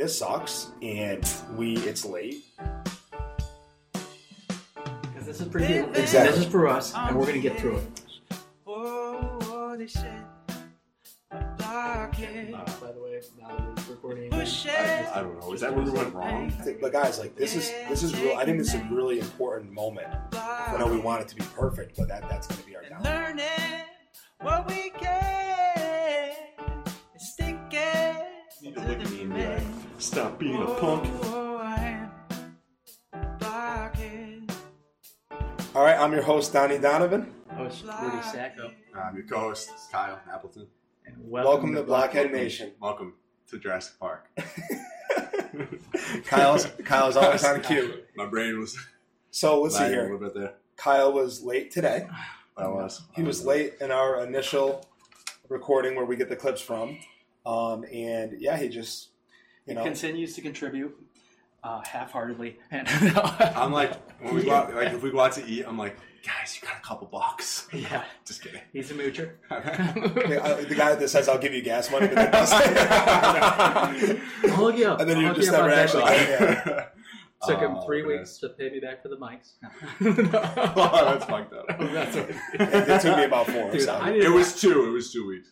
this sucks, and we it's late. Because this is for you. Exactly. This is for us, and we're gonna get through it. Oh, they said. Uh, by the way, now that we're recording, Push I it. just- I don't know. Is that where we went wrong? But guys, like this is this is real. I think it's a really important moment. I know we want it to be perfect, but that that's going to be our And down. learning what we can and You need to to look at me and be like, man. Stop being a punk. Oh, I am blocking. All right, I'm your host Donny Donovan. host Rudy Sacco, I'm your co-host, Kyle Appleton. and Welcome, to Blockhead Nation. Welcome to Jurassic Park. Kyle's Kyle's always on cue. My brain was So let's see lagging a here. little bit there. Kyle was late today. I was. He was late in our initial recording where we get the clips from, um, and yeah, he just you know continues to contribute uh, half-heartedly. And I'm like, when we go out, like if we go out to eat, I'm like, guys, you got a couple bucks. yeah, Just kidding. he's a moocher. the, the guy that says I'll give you gas money, but then doesn't. I'll hook you up. and then you just you up never actually. that Yeah. Took him Oh, three man. weeks to pay me back for the mics. oh, that's fucked up. That's what It took me about four. Dude, so. It was two. It was two weeks.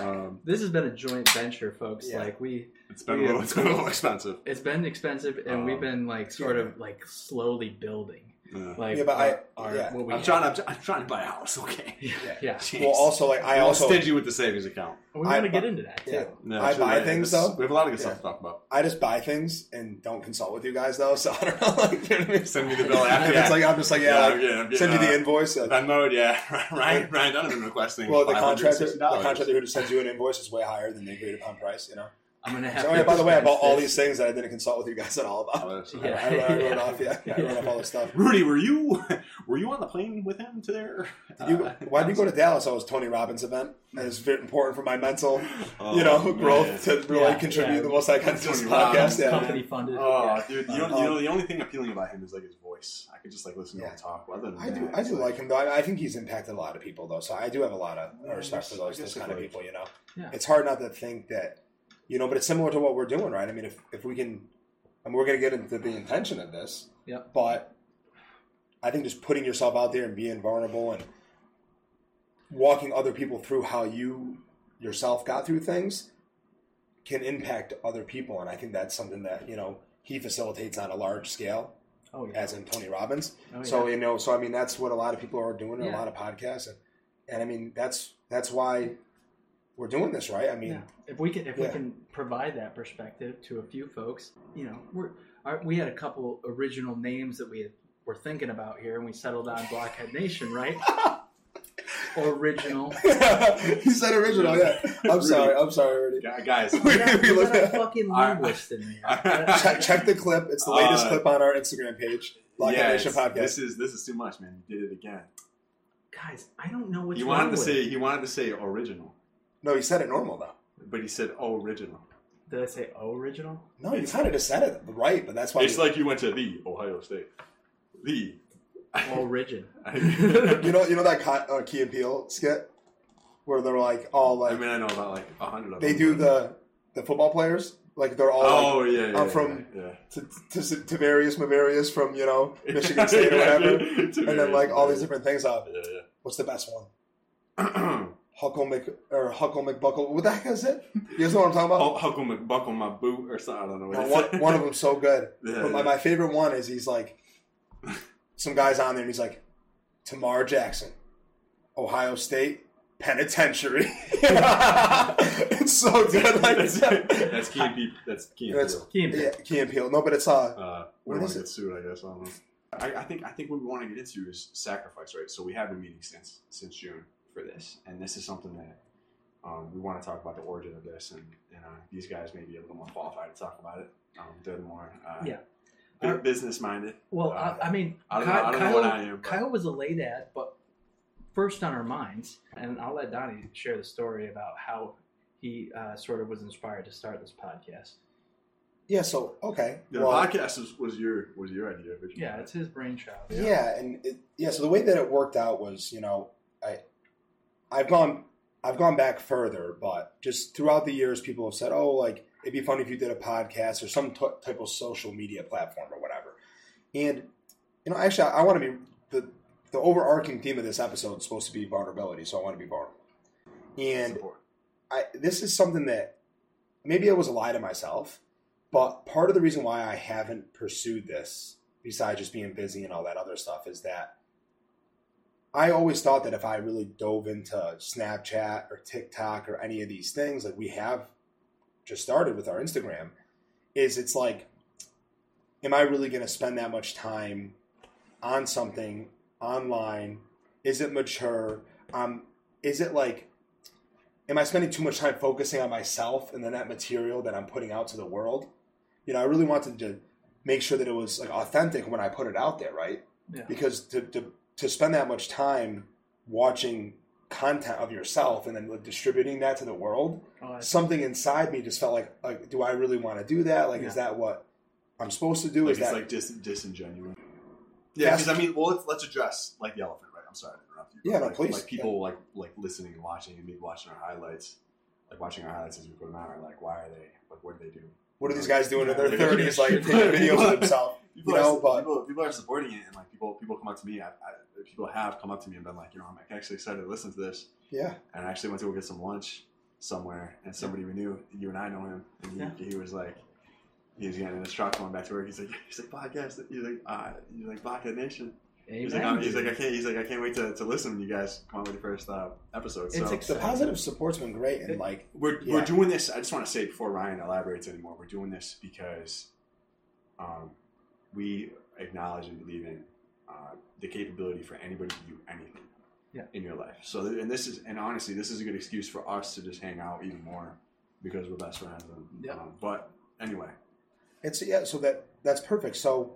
Um, This has been a joint venture, folks. Yeah. Like we, it's been a little, it's been a little expensive. it's been expensive, and Um, we've been like sort of like slowly building. Yeah. Like Yeah, but I- our, our- yeah. what we I'm have. trying. I'm, I'm trying to buy a house. Okay. Yeah, yeah. Jeez. well, also like I I'm also stingy with the savings account. We want I- to get into that too. yeah. No, I sure, buy yeah, things, though. We have a lot of good Yeah. stuff to talk about. I just buy things and don't consult with you guys though. So I don't know. Like, you know I mean? Send me the bill after. And it's like I'm just like yeah, Yeah, like, I'm getting- I'm send you the uh, invoice. uh, Venmo, yeah. Ryan, Ryan Donovan requesting. well, the contractor, the contractor who just sends you an invoice is way higher than the agreed upon price. You know. I'm gonna have. So to yeah, by the way, I bought all these things that I didn't consult with you guys at all about. Oh, Yeah. I, I wrote off, yeah, I wrote off all this stuff. Rudy, were you were you on the plane with him to there? Did you, Uh, why did you go to Dallas? Oh, it was Tony Robbins' event. And it's very important for my mental, Oh, you know, man. growth to really Yeah, contribute yeah. the most I can to this Tony podcast. Robbins, Yeah. Company funded. Oh, yeah. dude, you know, you know, the only thing appealing about him is like his voice. I could just like listen to him talk. Other than I do, that, I do like him though. I, I think he's impacted a lot of people though, so I do have a lot of respect for those, those kind of people. You know, it's hard not to think that, you know, but it's similar to what we're doing, right? I mean, if if we can, I mean, we're going to get into the intention of this, Yep. but I think just putting yourself out there and being vulnerable and walking other people through how you yourself got through things can impact other people, and I think that's something that you know he facilitates on a large scale, Oh yeah. as in Tony Robbins. Oh, yeah. So you know, so I mean, that's what a lot of people are doing in a lot of podcasts, and, and I mean, that's that's why we're doing this, right? I mean, yeah. If we can, if we can provide that perspective to a few folks, you know, we're our, we had a couple original names that we had, were thinking about here, and we settled on Blockhead Nation, right? original. he said original. Yeah, I'm sorry. I'm sorry. Already. Gu- guys. We- We got, we we got a fucking linguist in there. check, check the clip. It's the latest Uh, clip on our Instagram page, Blockhead yeah, Nation Podcast. this is this is too much, man. You did it again. Guys, I don't know what you wrong wanted to with say he wanted to say original, no, he said it normal though. but he said original. Did I say original? No, you kind of just said it right, but that's why. It's you, like you went to the Ohio State. The. Origin. you know, you know that Ki- uh, Key and Peele skit where they're like all like. I mean, I know about like a hundred of they do the the football players like they're all like, Oh yeah, yeah. I'm yeah, from- yeah. to, to, to various Mavarius from you know Michigan State or whatever, and then like all these different things. Up. Yeah, What's the best one? yeah. Huckle Mc or Huckle McBuckle. What the heck is it? You guys know what I'm talking about? Oh, Huckle McBuckle my boot or something. I don't know what No, one, one of them's so good. Yeah, but my, yeah. my favorite one is he's like, some guy's on there and he's like, Tamar Jackson, Ohio State Penitentiary. it's so good. Like, that's, that's Key and Peele. That's Key and That's- Peele. Key and Peele. yeah, Key and Peele. No, but it's uh, Uh, What we don't is want to it? get sued, I guess. I don't know. I, I think I think what we want to get into is sacrifice, right? So we have been meeting since since June for this, and this is something that um, we want to talk about the origin of this, and, and uh, these guys may be a little more qualified to talk about it. Um, they're more uh, Yeah. bu- business minded. Well, Uh, I, I mean, I don't know- Kyle, I don't know what I am, but- Kyle was a late ad, but first on our minds, and I'll let Donny share the story about how he uh, sort of was inspired to start this podcast. yeah. So okay, The well, podcast was, was your was your idea originally. Yeah, it's his brainchild. yeah, and it, yeah. So the way that it worked out was, you know, I, I've gone, I've gone back further, but just throughout the years, people have said, oh, like it'd be funny if you did a podcast or some t- type of social media platform or whatever. And you know, actually, I, I want to be the the overarching theme of this episode is supposed to be vulnerability, so I want to be vulnerable. And I, this is something that maybe I was a lie to myself, but part of the reason why I haven't pursued this, besides just being busy and all that other stuff, is that I always thought that if I really dove into Snapchat or TikTok or any of these things, like we have just started with our Instagram, is it's like, am I really going to spend that much time on something online? Is it mature? Um, is it like am I spending too much time focusing on myself and then that material that I'm putting out to the world? You know, I really wanted to make sure that it was like authentic when I put it out there, right? Yeah. Because to to, to spend that much time watching content of yourself and then like, distributing that to the world, Oh, something inside me just felt like like do I really want to do that? Like is that what I'm supposed to do? Like is it's that like dis- disingenuous. Yeah, because I mean, well, let's, let's address like the elephant, right? I'm sorry to interrupt you. but, Yeah, no, like, please. Like people like like listening and watching and maybe watching our highlights, like watching our highlights as we put them out, are like, why are they? Like, what do they do? What are these guys doing in their Yeah. thirties like taking videos of themselves? People, You know, are, but- people, people are supporting it, and like people people come up to me. I, I, people have come up to me and been like, you know, I'm actually excited to listen to this. Yeah. And I actually went to go get some lunch somewhere, and somebody we knew, you and I know him, and he, Yeah. he was like, he was getting in his truck going back to work. He's like, he's like podcast. He's like, uh, he's like Blockhead Nation. He's like, he's like. I can't. He's like, I can't wait to, to listen when you guys come out with the first uh, episode. It's So The positive support's been great and like we're Yeah. we're doing this. I just want to say before Ryan elaborates anymore, we're doing this because um, we acknowledge and believe in uh, the capability for anybody to do anything Yeah. in your life. So, and this is, and honestly, this is a good excuse for us to just hang out even more because we're best friends. And, Yeah. um, but anyway, it's yeah, so that that's perfect. So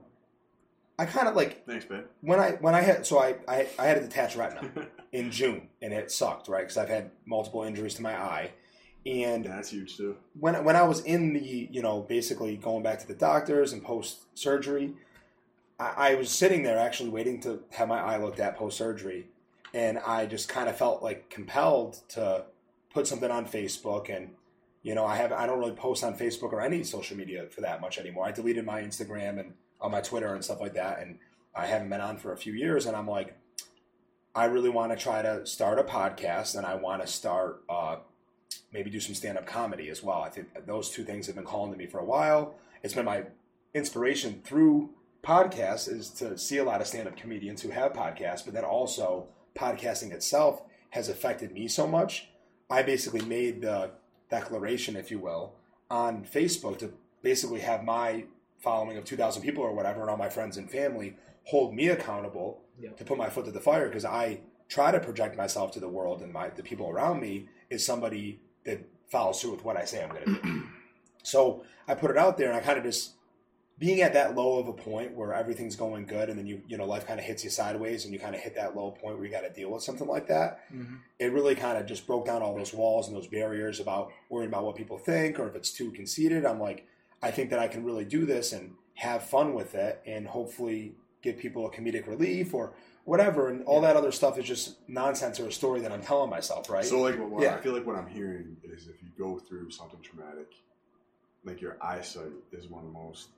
I kind of like thanks, when I when I had so I I, I had a detached retina in June and it sucked right because I've had multiple injuries to my eye, and yeah, that's huge too. when when I was in the you know basically going back to the doctors and post surgery, I, I was sitting there actually waiting to have my eye looked at post surgery, and I just kind of felt like compelled to put something on Facebook and. You know, I have I don't really post on Facebook or any social media for that much anymore. I deleted my Instagram and on my Twitter and stuff like that, and I haven't been on for a few years. And I'm like, I really want to try to start a podcast, and I want to start uh, maybe do some stand up comedy as well. I think those two things have been calling to me for a while. It's been my inspiration through podcasts is to see a lot of stand up comedians who have podcasts, but then also podcasting itself has affected me so much. I basically made the declaration, if you will, on Facebook to basically have my following of 2,000 people or whatever, and all my friends and family hold me accountable Yeah. to put my foot to the fire because I try to project myself to the world and my the people around me is somebody that follows through with what I say I'm going to do. so I put it out there, and I kind of just being at that low of a point where everything's going good, and then you you know life kind of hits you sideways, and you kind of hit that low point where you got to deal with something like that Mhm. it really kind of just broke down all those walls and those barriers about worrying about what people think or if it's too conceited. I'm like, I think that I can really do this and have fun with it and hopefully give people a comedic relief or whatever. And all that other stuff is just nonsense or a story that I'm telling myself, right? So like, what, what Yeah. I feel like what I'm hearing is if you go through something traumatic, like your eyesight is one of the most.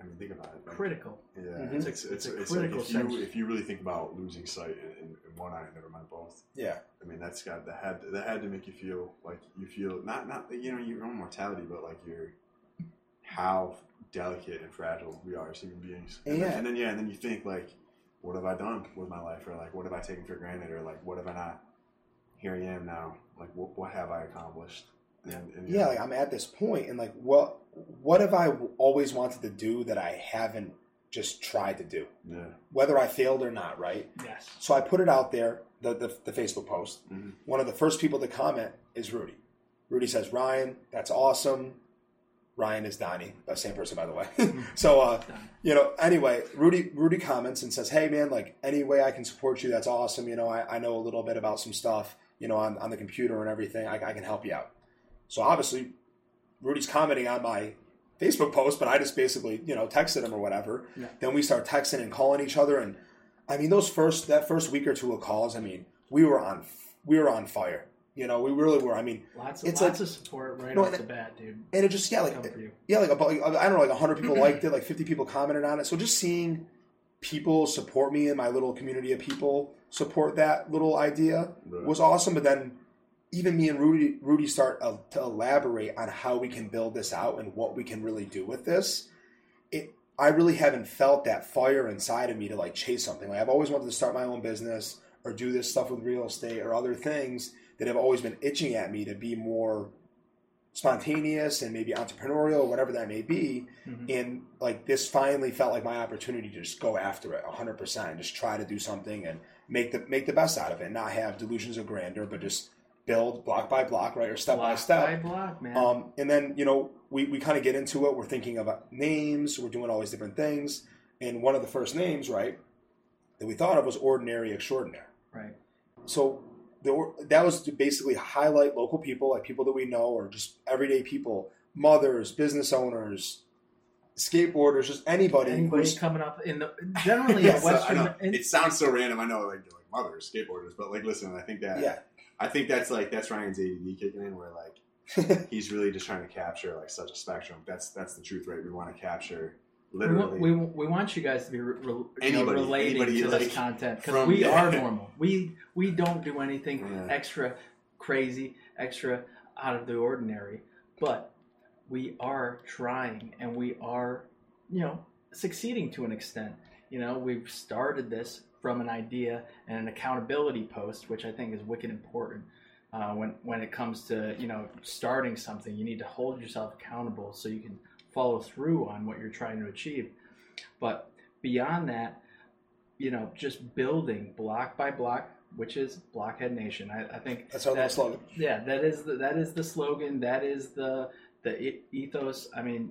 I mean, think about it. Like, critical. Yeah, Mhm. it's, It's it's, a- it's, it's a it's like critical if you if you really think about losing sight in, in, in one eye, never mind both. yeah. I mean, that's got that had that had to make you feel like you feel not not you know your own mortality, but like your how delicate and fragile we are as human beings. And, then, Yeah. and then yeah, and then you think like, what have I done with my life, or like what have I taken for granted, or like what have I not? Here I am now. Like what what have I accomplished? And, and Yeah, like I'm at this point and like what what have I always wanted to do that I haven't just tried to do? yeah. Whether I failed or not, right? Yes. So I put it out there, the, the, the Facebook post. Mhm. One of the first people to comment is Rudy. Rudy says, Ryan, that's awesome. Ryan is Donny, the same person, by the way. so, uh, you know, anyway, Rudy Rudy comments and says, hey, man, like, any way I can support you, that's awesome. You know, I, I know a little bit about some stuff, you know, on, on the computer and everything. I, I can help you out. So, obviously, Rudy's commenting on my Facebook post, but I just basically, you know, texted him or whatever. Yeah. Then we start texting and calling each other. And I mean, those first, that first week or two of calls, I mean, we were on, we were on fire You know, we really were. I mean, Lots of It's lots like- of support right No, off the bat, dude. and it just yeah, like Come for you. yeah, like about I don't know, like hundred people liked it, like fifty people commented on it. So just seeing people support me and my little community of people support that little idea Right. was awesome. But then even me and Rudy, Rudy start uh, to elaborate on how we can build this out and what we can really do with this. It, I really haven't felt that fire inside of me to like chase something. Like I've always wanted to start my own business or do this stuff with real estate or other things that have always been itching at me to be more spontaneous and maybe entrepreneurial, whatever that may be. Mhm. And like this finally felt like my opportunity to just go after it 100% and just try to do something and make the make the best out of it, not have delusions of grandeur, but just build block by block, right, or step by step. by block, man. Um, and then you know we, we kind of get into it. We're thinking about names. We're doing all these different things. And one of the first names, right, that we thought of was ordinary extraordinary. right. So the, or- that was to basically highlight local people, like people that we know, or just everyday people, mothers, business owners, skateboarders, just anybody. Anybody who's- coming up in the generally Yes, in So, I Western. know, in- it sounds so random. I know, like like mothers, skateboarders, but like, listen, I think that yeah, I think that's like that's Ryan's ADD kicking in, where like he's really just trying to capture like such a spectrum. That's that's the truth, right? We want to capture we, want, literally. we, we want you guys to be re, re, you know, relating anybody, to like, this content because we yeah. are normal. We we don't do anything Yeah. extra crazy, extra out of the ordinary, but we are trying and we are, you know, succeeding to an extent. You know, we've started this from an idea and an accountability post, which I think is wicked important. Uh, when when it comes to you know starting something, you need to hold yourself accountable so you can follow through on what you're trying to achieve. But beyond that, you know, just building block by block, which is Blockhead Nation. I, I think that's our that- slogan. yeah, that is the that is the slogan. That is the the ethos. I mean,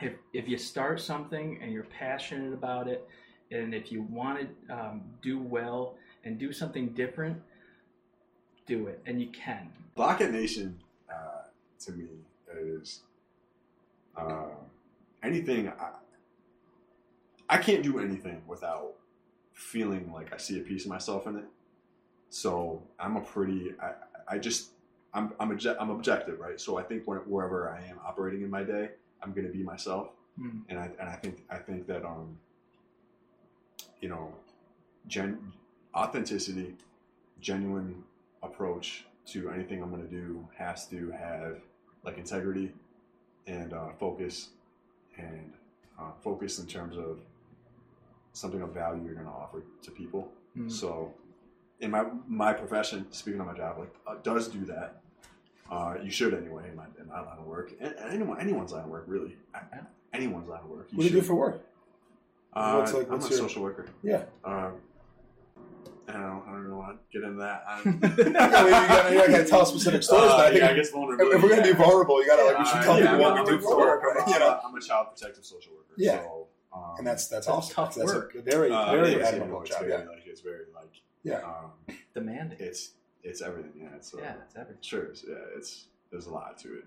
if if you start something and you're passionate about it, and if you want to um, do well and do something different, do it, and you can. Blockhead Nation, uh, to me, is uh, anything. I, I can't do anything without feeling like I see a piece of myself in it. So I'm a pretty. I, I just. I'm I'm, obje- I'm objective, right? So I think when, wherever I am operating in my day, I'm going to be myself, Hmm. and I and I think I think that um. You know, gen authenticity, genuine approach to anything I'm going to do has to have like integrity and uh, focus and uh, focus in terms of something of value you're going to offer to people. Mm. So, in my my profession, speaking of my job, like uh, does do that. Uh, you should anyway in my, in my line of work, and, and anyone anyone's line of work really, anyone's line of work. What do you do for work? Uh, like- I'm a your- social worker. Yeah. Um, I don't, know, I don't know. want to get into that. I, Yeah, well, you gotta, you gotta tell specific stories, Uh, but I think yeah, I guess vulnerability. if we're gonna be vulnerable, you gotta like we should Uh, tell yeah, people I'm what we do I'm for work, right? you know. I'm a child protective social worker. Yeah. So, um, And that's that's That's awesome. tough that's work. a very uh, very it is, admirable it's job. very, Yeah. Like, it's very like Yeah. um, Demanding. it's it's everything. Yeah. It's uh, yeah, it's everything. Sure. It's, yeah. It's there's a lot to it.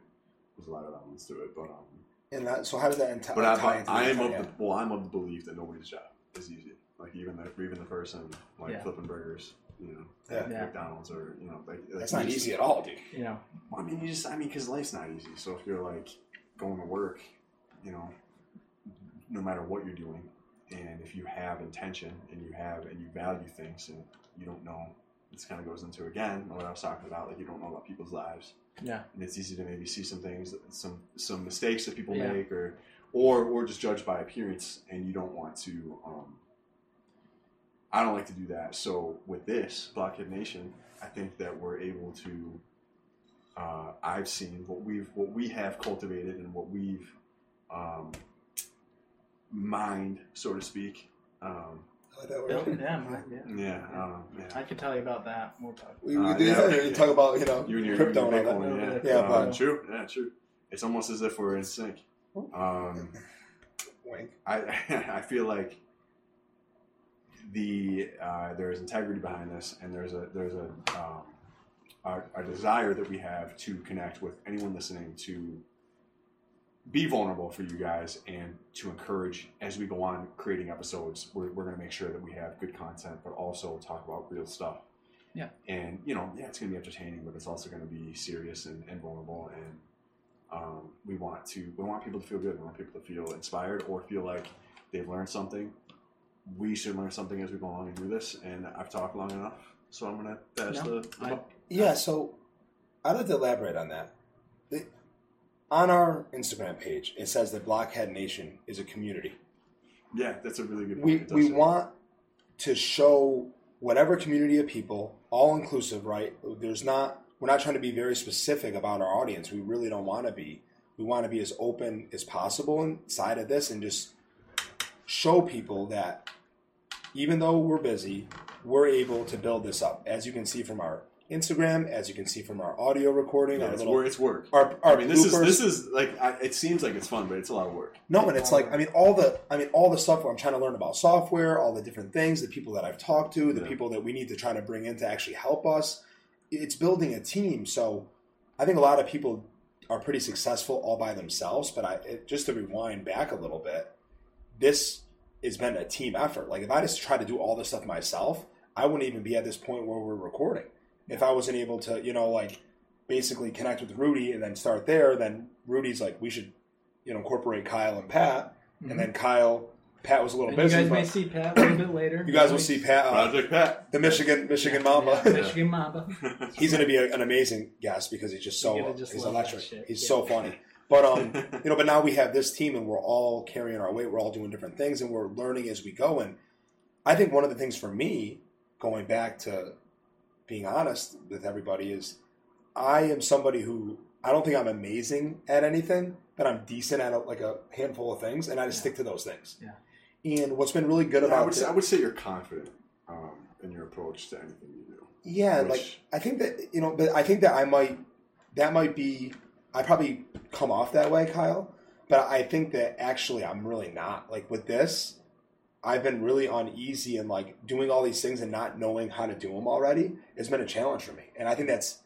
There's a lot of elements to it, but um, And that, so how does that enti- but tie I, into I am of the well, I'm of the belief that nobody's job is easy. Like even the even the person like Yeah. flipping burgers, you know, Yeah. at Yeah. McDonald's or you know, like, like That's not just- easy at all, dude. You know, I mean, you just, I mean, because life's not easy. So if you're like going to work, you know, no matter what you're doing, and if you have intention and you have and you value things and you don't know, this kind of goes into again what I was talking about. Like you don't know about people's lives, yeah, and it's easy to maybe see some things, some some mistakes that people Yeah. make, or or or just judge by appearance, and you don't want to. Um, I don't like to do that. So with this Blockhead Nation, I think that we're able to. Uh, I've seen what we've what we have cultivated and what we've um, mined, so to speak. Um, I like that Built- word. yeah, man, yeah. yeah, um, yeah. I can tell you about that. We'll talk. We, we Uh, do yeah, that. okay. Talk about you know You and your, crypto you and and your all that. Bitcoin, Yeah, yeah, yeah, Um, but- true, yeah, true. It's almost as if we're in sync. Um, Wink. I I feel like the uh, there's integrity behind this, and there's a there's a um, a, a desire that we have to connect with anyone listening to be vulnerable for you guys and to encourage as we go on creating episodes. We're, we're going to make sure that we have good content, but also talk about real stuff. Yeah. And you know, yeah, it's going to be entertaining, but it's also going to be serious and, and vulnerable. And um, we want to we want people to feel good. We want people to feel inspired or feel like they've learned something. We should learn something as we go along and do this. And I've talked long enough, so I'm going to pass No, the. the I- Yeah, so I'd like to elaborate on that. The- on our Instagram page, it says that Blockhead Nation is a community. yeah, that's a really good. We point. It does we say- want to show whatever community of people, all inclusive, right? There's not we're not trying to be very specific about our audience. We really don't want to be. We want to be as open as possible inside of this and just show people that even though we're busy, we're able to build this up. As you can see from our Instagram, as you can see from our audio recording, Yeah, our it's, little work, it's work. our, our I mean, this is this is like I, it seems like it's fun, but it's a lot of work. No, and it's like I mean all the I mean all the stuff where I'm trying to learn about software, all the different things, the people that I've talked to, the Yeah. people that we need to try to bring in to actually help us. It's building a team. So I think a lot of people are pretty successful all by themselves. But I it, just to rewind back a little bit, this has been a team effort. Like if I just tried to do all this stuff myself, I wouldn't even be at this point where we're recording. If I wasn't able to, you know, like basically connect with Rudy and then start there, then Rudy's like, we should, you know, incorporate Kyle and Pat, and then Kyle, Pat was a little Mm-hmm. You guys may see Pat a little bit later. you guys will see Pat, uh, Project Pat. the Michigan Michigan Yeah, Mamba. yeah, Michigan Mamba. he's going to be a, an amazing guest because he's just so just he's electric. He's Yeah. so funny. But um, you know, but now we have this team and we're all carrying our weight. We're all doing different things and we're learning as we go. And I think one of the things for me, going back to being honest with everybody, is I am somebody who I don't think I'm amazing at anything, but I'm decent at like a handful of things, and I just Yeah. stick to those things. Yeah. And what's been really good Yeah, I about would, say, I would say you're confident um, in your approach to anything you do. Yeah, Which- like I think that you know, but I think that I might that might be I probably come off that way, Kyle. But I think that actually I'm really not. Like with this, I've been really uneasy and like doing all these things and not knowing how to do them already has been a challenge for me. And I think that's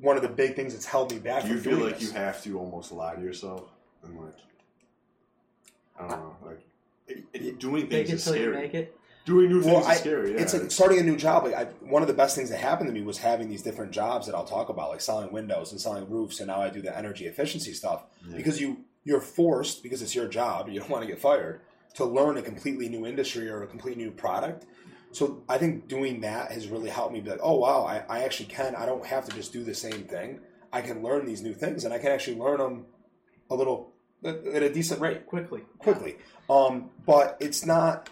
one of the big things that's held me back. Do you from feel doing like this. you have to almost lie to yourself and like I don't know, like it, it- doing Take things it is till you scary. Make it. Doing new Well, things I- is scary. Yeah, It's like starting a new job. Like I, one of the best things that happened to me was having these different jobs that I'll talk about, like selling windows and selling roofs, and now I do the energy efficiency stuff. Yeah. because you you're forced because it's your job you don't want to get fired to learn a completely new industry or a completely new product so i think doing that has really helped me be like oh wow I, I actually can i don't have to just do the same thing i can learn these new things and i can actually learn them a little at at a decent rate quickly. quickly um, but it's not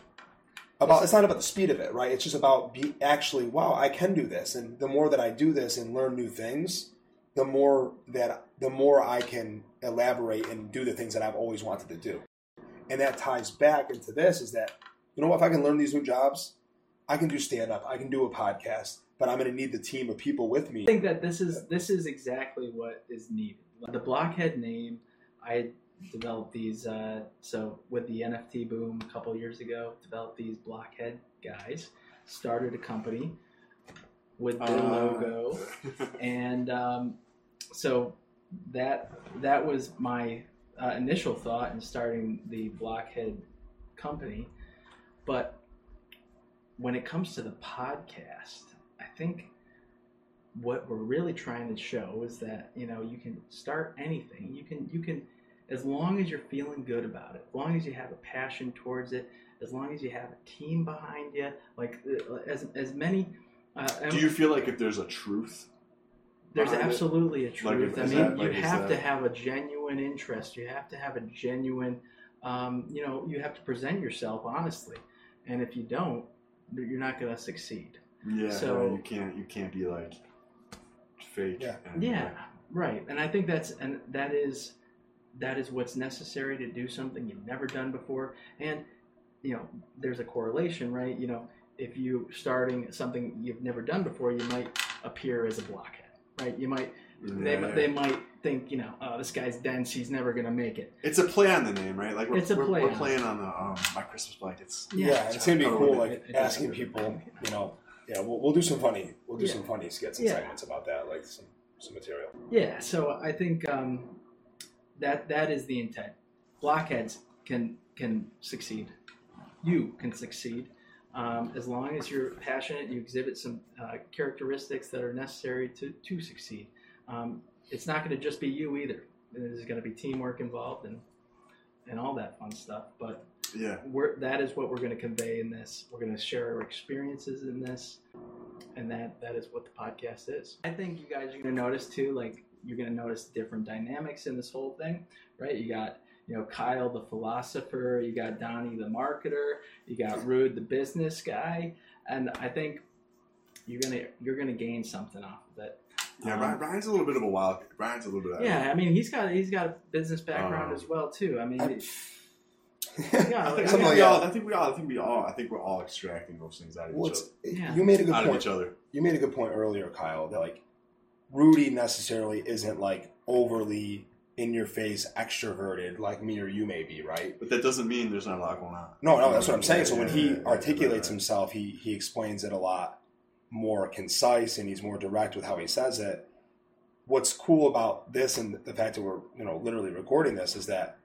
about it's not about the speed of it right? It's just about be actually wow i can do this. And the more that i do this and learn new things the more that the more i can elaborate and do the things that i've always wanted to do. And that ties back into this is that you know what if i can learn these new jobs i can do stand up i can do a podcast but i'm going to need the team of people with me. I think that this is this is exactly what is needed. The blockhead name, I developed these. Uh, so with the NFT boom a couple years ago, developed these blockhead guys. Started a company with their Uh, logo, and um, so that that was my uh, initial thought in starting the blockhead company. But when it comes to the podcast, I think what we're really trying to show is that you know you can start anything you can you can as long as you're feeling good about it as long as you have a passion towards it as long as you have a team behind you like uh, as as many uh, Do you feel like if there's a truth? there's behind it? absolutely a Like, truth. I mean, that- you like, is have to have a genuine interest. You have to have a genuine, um, you know, you have to present yourself honestly. And if you don't, you're not going to succeed. Yeah, So- right, you can't you can't be like fake. Yeah. and, Yeah, like, right. And I think that's and that is that is what's necessary to do something you've never done before. And you know, there's a correlation, right? You know, if you starting something you've never done before, you might appear as a blockhead, right? You might they, yeah. they might think, you know, oh, this guy's dense, he's never going to make it. It's a play on the name, right? Like we're, It's a we're, play we're on playing on the um, my Christmas blankets. Yeah, and it's gonna be Oh, cool, like it- it- asking people, you know. Yeah, we'll, we'll do some funny, we'll do Yeah. some funny skits and Yeah. segments about that, like some some material. Yeah, so I think um, that that is the intent. Blockheads can can succeed. You can succeed. Um, as long as you're passionate, you exhibit some uh, characteristics that are necessary to, to succeed. Um, it's not going to just be you either. There's going to be teamwork involved and and all that fun stuff. But Yeah. we're, that is what we're going to convey in this. We're going to share our experiences in this, and that that is what the podcast is. I think you guys are going to notice too. Like you're going to notice different dynamics in this whole thing, right? You got you know Kyle the philosopher, you got Donny the marketer, you got Rude the business guy, and I think you're gonna you're gonna gain something off of it. Yeah, Um, Ryan's a little bit of a wild. Ryan's a little bit. yeah, I mean he's got he's got a business background Um, as well too. I mean, I- it- I yeah, think, I, think Something like we all. I think we all. I think we all. I think we're all extracting those things out of Well, each other. Yeah. You made a good Out of point. each other. You made a good point earlier, Kyle. That like Rudy necessarily isn't like overly in your face extroverted like me or you may be, right? But that doesn't mean there's not a lot going on. No, no, that's what I'm saying. So when he articulates himself, he he explains it a lot more concise and he's more direct with how he says it. What's cool about this and the fact that we're you know literally recording this is that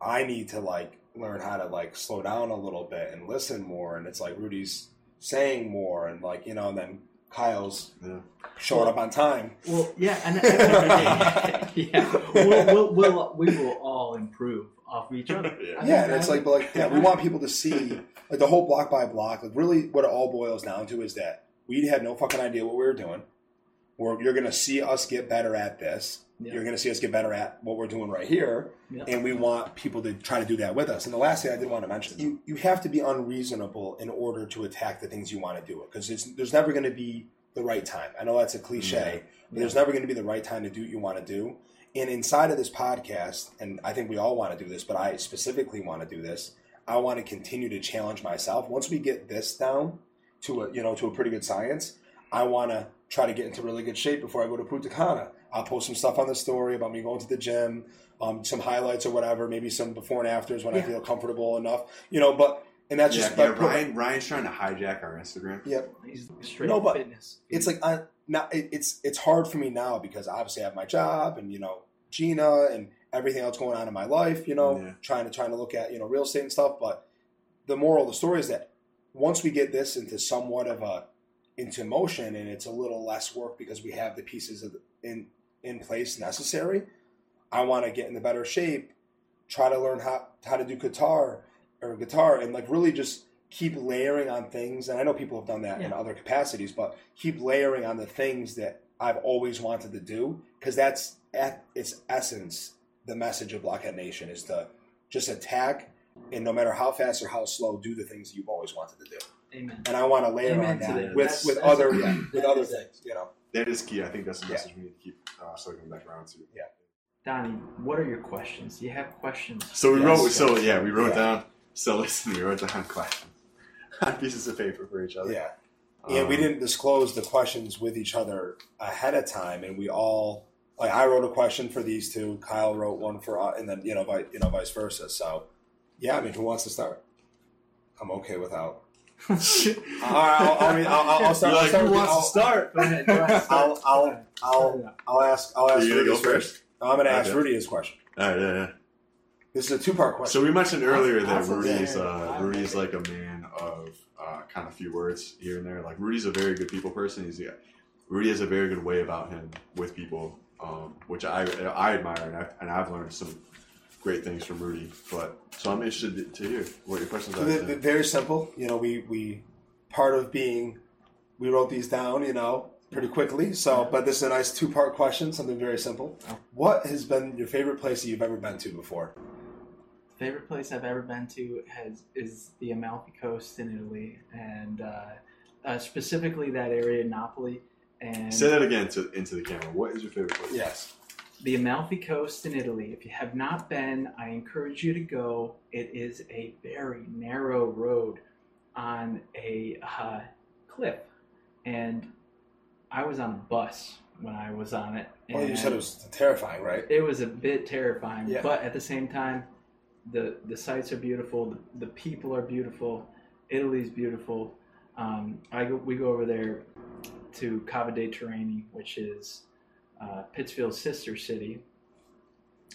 I need to like learn how to like slow down a little bit and listen more. And it's like Rudy's saying more and like you know, and then Kyle's Yeah. showing up on time. Well, yeah, and yeah, we'll, we'll, we'll, we will all improve off each other. Yeah. Yeah, and it's like, but like, yeah, we want people to see like the whole block by block. Like, really, what it all boils down to is that we had no fucking idea what we were doing. We're, you're going to see us get better at this. Yeah. You're going to see us get better at what we're doing right here, Yeah. and we want people to try to do that with us. And the last thing I did want to mention, you you have to be unreasonable in order to attack the things you want to do because there's never going to be the right time. I know that's a cliche, but there's never going to be the right time to do what you want to do. And inside of this podcast, and I think we all want to do this, but I specifically want to do this. I want to continue to challenge myself. Once we get this down to a you know to a pretty good science, I want to try to get into really good shape before I go to Punta Cana. I'll post some stuff on the story about me going to the gym, um, some highlights or whatever, maybe some before and afters when I feel comfortable enough, you know. But and that's yeah, just yeah, but- Ryan. Ryan's trying to hijack our Instagram. Yep. He's straight No, but fitness. it's like I now it, it's it's hard for me now because obviously I have my job and you know Gina and everything else going on in my life. You know, Yeah. trying to trying to look at you know real estate and stuff. But the moral of the story is that once we get this into somewhat of a into motion and it's a little less work because we have the pieces of the, in in place necessary. I want to get into better shape, try to learn how how to do guitar or guitar, and like really just keep layering on things. And I know people have done that in other capacities, but keep layering on the things that I've always wanted to do because that's at its essence the message of Blockhead Nation is to just attack and no matter how fast or how slow, do the things you've always wanted to do. Amen. And I want to layer Amen on that that. with That's- with that's- other yeah, with other things, you know. That is key. I think that's the Yeah. message we need to keep uh, circling back around to. Yeah. Donny, what are your questions? Do you have questions? So we Yes, wrote. So yeah, we wrote Yeah. down. So listen, we wrote down questions on pieces of paper for each other. Yeah. And we Um, didn't disclose the questions with each other ahead of time, and we all like I wrote a question for these two, Kyle wrote one for, uh, and then you know, vi- you know, vice versa. So, yeah, I mean, who wants to start? I'm okay without. All right, I'll, I'll, I'll, I'll, I'll start. I'll like, start who wants to start? Go ahead. Go ahead. I'll, I'll, I'll, I'll ask. I'll ask. You're gonna go first. No, I'm going to ask Okay. Rudy his question. All right, yeah, yeah. This is a two part question. So we mentioned earlier that Awesome. Rudy's Yeah. uh, Rudy's like a man of uh, kind of few words here and there. Like Rudy's a very good people person. He's yeah, Rudy has a very good way about him with people, um, which I I admire and I've, and I've learned some great things from Rudy. But so I'm interested to hear what your questions So are. the, the- very simple. You know, we we part of being we wrote these down. You know, pretty quickly. So, but this is a nice two part question. Something very simple. Oh. What has been your favorite place that you've ever been to before? favorite place I've ever been to has is the Amalfi Coast in Italy, and uh, uh, specifically that area, in Napoli, and Say that again to into the camera. What is your favorite place? Yes. The Amalfi Coast in Italy. If you have not been, I encourage you to go. It is a very narrow road on a uh, cliff, and I was on a bus when I was on it. Well, you said it was terrifying, right? it was a bit terrifying, Yeah. but at the same time, the the sights are beautiful. The, the people are beautiful. Italy's beautiful. Um, I go, we go over there to Cava de' Tirreni, which is uh, Pittsfield's sister city,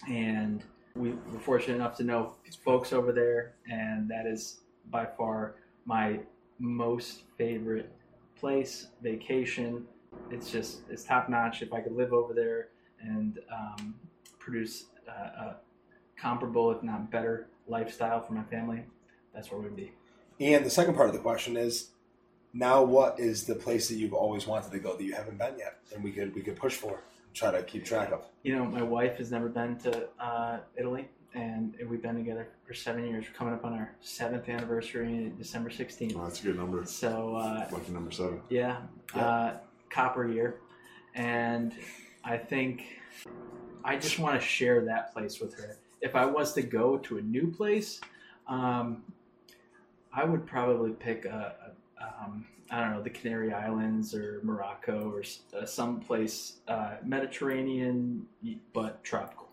and we were fortunate enough to know folks over there, and that is by far my most favorite place, vacation. It's just it's top notch. If I could live over there and um, produce uh, a comparable, if not better, lifestyle for my family, that's where we'd be. And the second part of the question is, now what is the place that you've always wanted to go that you haven't been yet, and we could we could push for, try to keep track of. You know, my wife has never been to uh, Italy, and we've been together for seven years. We're coming up on our seventh anniversary, December sixteenth. Oh, that's a good number. So uh, Lucky number seven. Yeah, Yeah. Uh, copper year, and I think I just want to share that place with her. If I was to go to a new place, um, I would probably pick a, a um, I don't know the Canary Islands or Morocco or s- uh, some place uh, Mediterranean but tropical.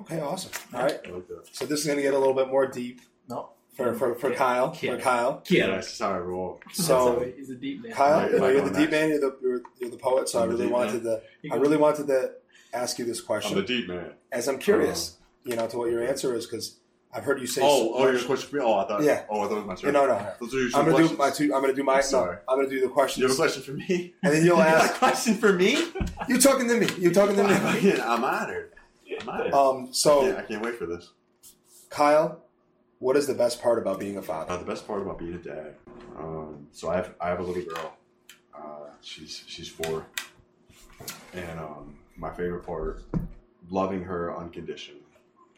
Okay, awesome. All right, I like so this is going to get a little bit more deep No, for for, for Kyle. For Kyle. yeah. That's just how I roll. So he's a deep man. Kyle, you know, you're the deep man. You're the you're, you're the poet. So I I'm the really deep wanted to I really wanted to ask you this question. I'm the question deep man. as I'm curious, you know, to what your answer is because I've heard you say. Oh, so oh, your question for me? Oh, I thought. Yeah. Oh, I thought it was my turn. no, no. Those are your I'm gonna do my two. I'm gonna do my. No, Sorry. I'm gonna do the questions. You have a question for me? and then you'll You a ask. question for me? You're talking to me? You're talking to me? I'm honored. I'm honored. Um. So, yeah, I can't wait for this. Kyle, what is the best part about being a father? Uh, the best part about being a dad. Um, so I have I have a little girl. Uh, she's she's four, and um, my favorite part, loving her unconditionally.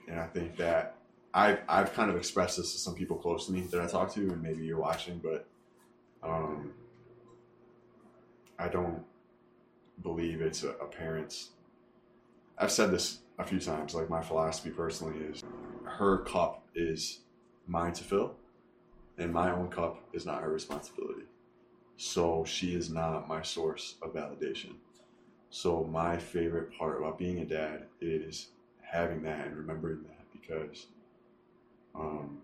And I think that I've I've kind of expressed this to some people close to me that I talk to, and maybe you're watching, but um, I don't believe it's a, a parent's. I've said this a few times. Like my philosophy personally is, her cup is mine to fill, and my own cup is not her responsibility. So she is not my source of validation. So my favorite part about being a dad is having that and remembering that because um,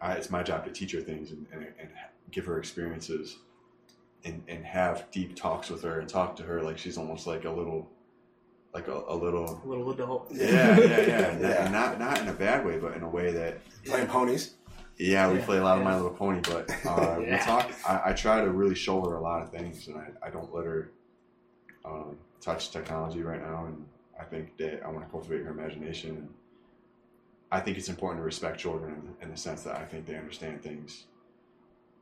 I, it's my job to teach her things and, and, and give her experiences and, and have deep talks with her and talk to her like she's almost like a little like a, a little A little adult. yeah yeah yeah, Yeah. not not in a bad way but in a way that Playing ponies. yeah, we Yeah, play a lot of. My Little Pony, but uh, Yeah. we talk. I, I try to really show her a lot of things, and I, I don't let her um, touch technology right now. And I think that I want to cultivate her imagination. I think it's important to respect children in, in the sense that I think they understand things.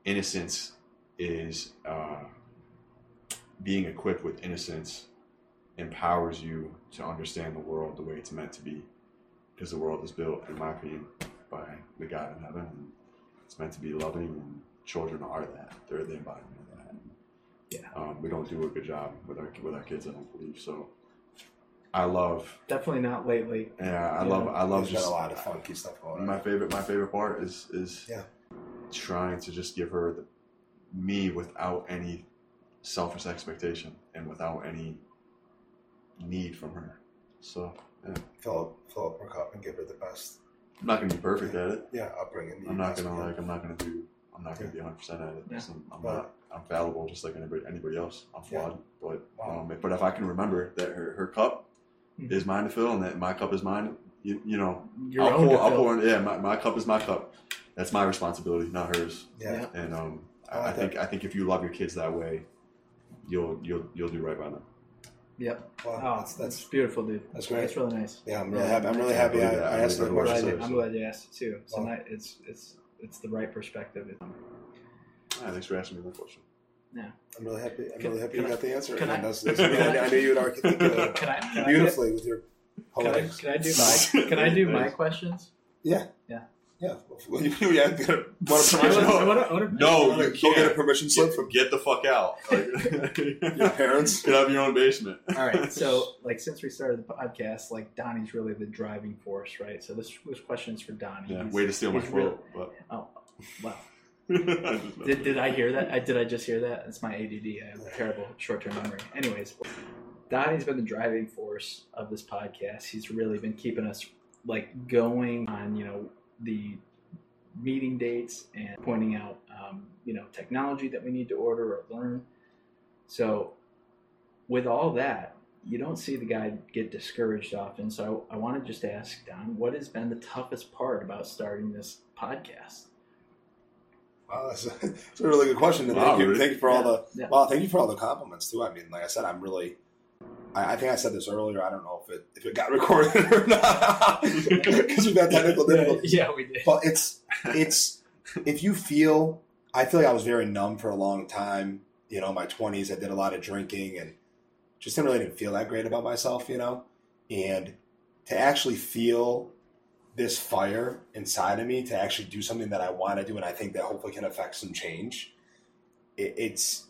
Innocence is uh, being equipped with innocence empowers you to understand the world the way it's meant to be, because the world is built, in my opinion, by the God in heaven. And it's meant to be loving, and children are that. They're the embodiment of that. Yeah. Um, we don't do a good job with our with our kids, I don't believe. So, I love, Definitely not lately. yeah, I Yeah. love, I love There's just been a lot of funky stuff going on. my favorite, my favorite part is is Yeah. trying to just give her the, me without any selfish expectation and without any need from her. So fill up, fill up her cup and give her the best. I'm not gonna be perfect at it. Yeah, upbringing. I'm not gonna like. I'm not gonna do. I'm not gonna be 100 percent at it. Yeah. So I'm But- not. I'm fallible, just like anybody. Anybody else. I'm Yeah. flawed, but Wow. um, but if I can remember that her, her cup Is mine to fill, and that my cup is mine, you, you know, Your I'll own pour. to I'll fill. pour. in- Yeah, my, my cup is my cup. That's my responsibility, not hers. Yeah. Yeah. And um, I I, I like think I think if you love your kids that way, you'll you'll you'll do right by them. Yep. Well, Oh, that's that's beautiful, dude. that's great. That's really nice. Yeah, I'm really Yeah. happy. I'm really I happy. I. I I asked the believe I'm that. question. glad, I'm glad you asked it too. So Well- now it's it's it's the right perspective. Ah, thanks for asking me that question. I'm really happy. I'm Can- really happy you I- got the answer. can I- that's, that's, I, mean, I, I knew you would articulate Can I can I, beautifully with your can I, can I do my can I do my questions? Yeah. Yeah. Yeah. Well, you, you have to want a I permission. wanna- I wanna- I wanna- No, Go you get a permission slip Get, from get the fuck out. your parents. Get out of your own basement. All right. So, like, since we started the podcast, like Donny's really the driving force, right? So this this question is for Donny. Yeah, He's- way to steal my he's real- quote. Oh, wow. I Did, did I hear that? I, did I just hear that? It's my ADD. I have a terrible short term memory. Anyways, Donny's been the driving force of this podcast. He's really been keeping us like going on, you know, the meeting dates and pointing out, um, you know, technology that we need to order or learn. So, with all that, you don't see the guy get discouraged often. So, I want to just ask Don, what has been the toughest part about starting this podcast? Wow, that's, that's a really good question. And Wow, thank you, really? thank you for all the Yeah. well, thank you for all the compliments too. I mean, like I said, I'm really. I, I think I said this earlier. I don't know if it if it got recorded or not because we've had technical difficulties. yeah, we did. But it's it's if you feel, I feel like I was very numb for a long time. You know, in my twenties, I did a lot of drinking and just didn't really didn't feel that great about myself. You know, and to actually feel this fire inside of me to actually do something that I want to do and I think that hopefully can affect some change. It, it's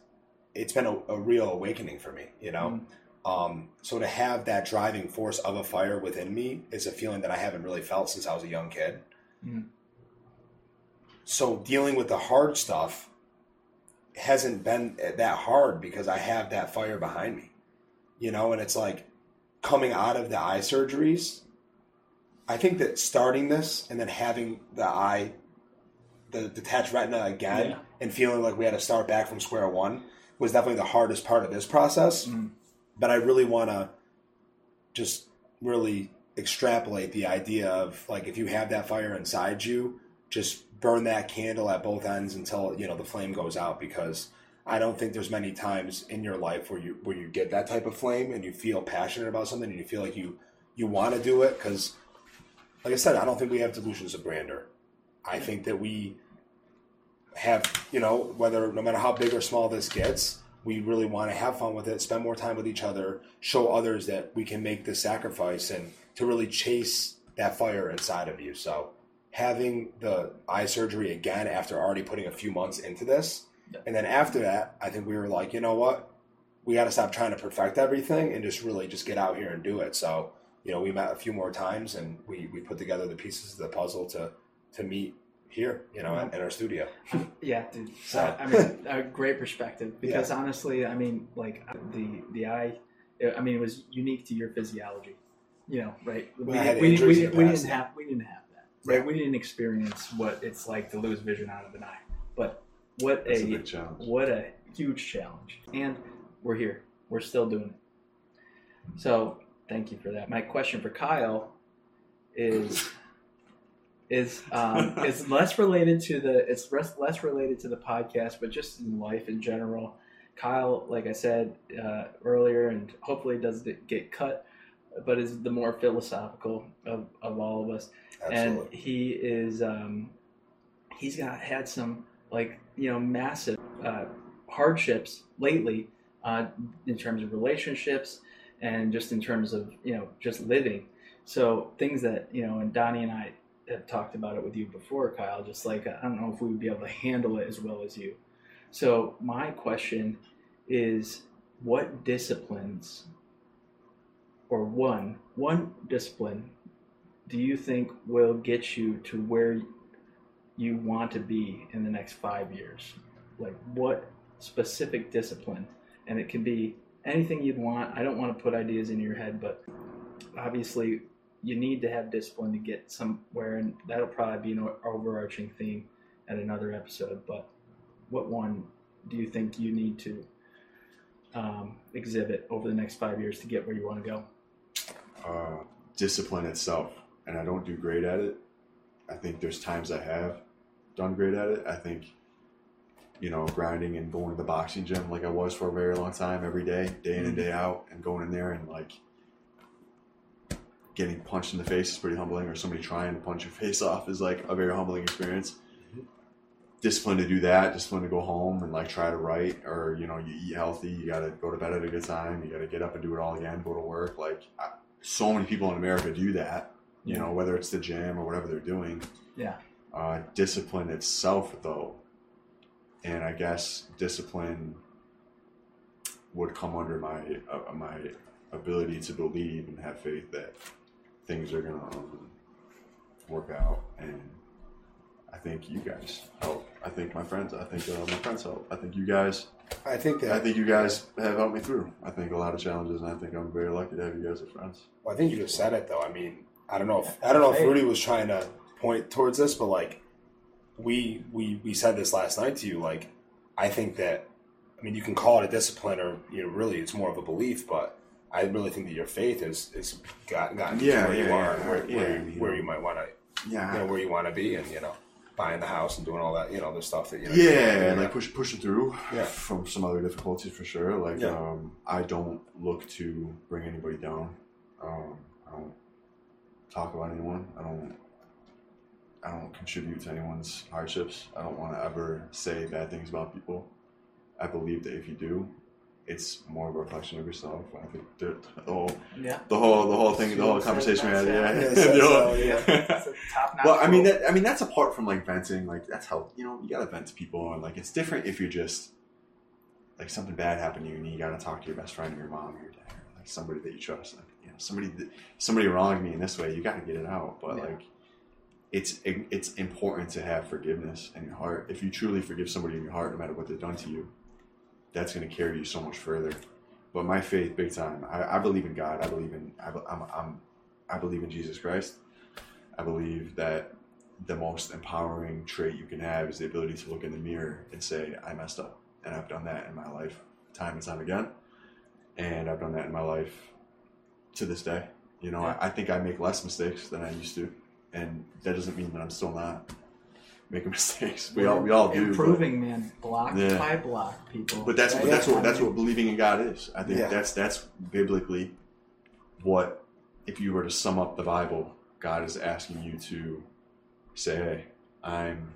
it's been a, a real awakening for me, you know. Um, so to have that driving force of a fire within me is a feeling that I haven't really felt since I was a young kid. Mhm. So dealing with the hard stuff hasn't been that hard because I have that fire behind me, you know. And it's like coming out of the eye surgeries. I think that starting this and then having the eye, the detached retina again, Yeah. and feeling like we had to start back from square one was definitely the hardest part of this process Mm. but I really want to just really extrapolate the idea of like if you have that fire inside you, just burn that candle at both ends until you know the flame goes out because I don't think there's many times in your life where you where you get that type of flame and you feel passionate about something and you feel like you you want to do it because like I said, I don't think we have delusions of grandeur. I think that we have, you know, whether no matter how big or small this gets, we really want to have fun with it, spend more time with each other, show others that we can make this sacrifice and to really chase that fire inside of you. So having the eye surgery again after already putting a few months into this, Yeah. and then after that, I think we were like, you know what? We got to stop trying to perfect everything and just really just get out here and do it. So, you know, we met a few more times and we, we put together the pieces of the puzzle to, to meet here, you know, in, in our studio. Yeah, dude. So- I mean, a great perspective because honestly, I mean, like the the eye, I mean, it was unique to your physiology. You know, right? Well, I had we, we, injuries we, we didn't have we didn't have that. Right? Yeah. We didn't experience what it's like to lose vision out of an eye. But what That's a a, what a huge challenge. And we're here. We're still doing it. So thank you for that. My question for Kyle is is um, is less related to the it's less, less related to the podcast, but just in life in general. Kyle, like I said uh, earlier, and hopefully it doesn't get cut, but is the more philosophical of, of all of us Absolutely. and he is um, he's got had some like you know massive uh, hardships lately uh, in terms of relationships and just in terms of you know just living so things that you know and donnie and i have talked about it with you before kyle just like i don't know if we would be able to handle it as well as you so my question is what disciplines or one one discipline do you think will get you to where you want to be in the next five years? Like what specific discipline? And it can be anything you'd want. I don't want to put ideas in your head, but obviously you need to have discipline to get somewhere, and that'll probably be an overarching theme at another episode. But what one do you think you need to um, exhibit over the next five years to get where you want to go? uh, discipline itself, and I don't do great at it. I think there's times I have done great at it. I think, you know, grinding and going to the boxing gym like I was for a very long time, every day, day in and day out, and going in there and like getting punched in the face is pretty humbling, or somebody trying to punch your face off is like a very humbling experience. Discipline to do that, discipline to go home and like try to write, or you know, you eat healthy, you got to go to bed at a good time, you got to get up and do it all again, go to work. Like, I, so many people in America do that, you know, whether it's the gym or whatever they're doing. Yeah. Uh, discipline itself, though, and I guess discipline would come under my uh, my ability to believe and have faith that things are gonna um, work out. And I think you guys help. I think my friends. I think uh, my friends help. I think you guys. I think that I think you guys have helped me through. I think a lot of challenges, and I think I'm very lucky to have you guys as friends. Well, I think you just said it though. I mean, I don't know if I don't know if Rudy was trying to point towards this, but like we we we said this last night to you. Like, I think that I mean you can call it a discipline or you know really it's more of a belief, but I really think that your faith is is got, gotten Yeah, to where you yeah, are yeah, and where yeah, where, you, where you might want to you know Yeah, where you want to be, and you know buying the house and doing all that, you know, the stuff that you know. yeah, and like push pushing through Yeah. from some other difficulties for sure. Like Yeah. um, I don't look to bring anybody down. Um, I don't talk about anyone. I don't. I don't contribute to anyone's hardships. I don't want to ever say bad things about people. I believe that if you do, it's more of a reflection of yourself. I think the, whole, Yeah. the whole, the whole thing, the whole conversation we had. Yeah, yeah. So, yeah. Well, I mean, that, I mean, that's apart from like venting. Like that's how you know you gotta vent to people, and like it's different if you're just like something bad happened to you and you gotta talk to your best friend or your mom or your dad, or, like somebody that you trust. Like you know, somebody that, somebody wronged me in this way, you gotta get it out. But Yeah. like, it's it's important to have forgiveness in your heart. If you truly forgive somebody in your heart, no matter what they've done to you, that's gonna carry you so much further. But my faith, big time. I, I believe in God. I believe in I, I'm, I'm I believe in Jesus Christ. I believe that the most empowering trait you can have is the ability to look in the mirror and say, I messed up. And I've done that in my life time and time again. And I've done that in my life to this day. You know, I, I think I make less mistakes than I used to. And that doesn't mean that I'm still not making mistakes. We all we all do. but- improving, man, block Yeah. by block, people. but that's Right? that's what that's mean, what believing in God is. I think Yeah. that's that's biblically what if you were to sum up the Bible, God is asking you to say, "Hey, I'm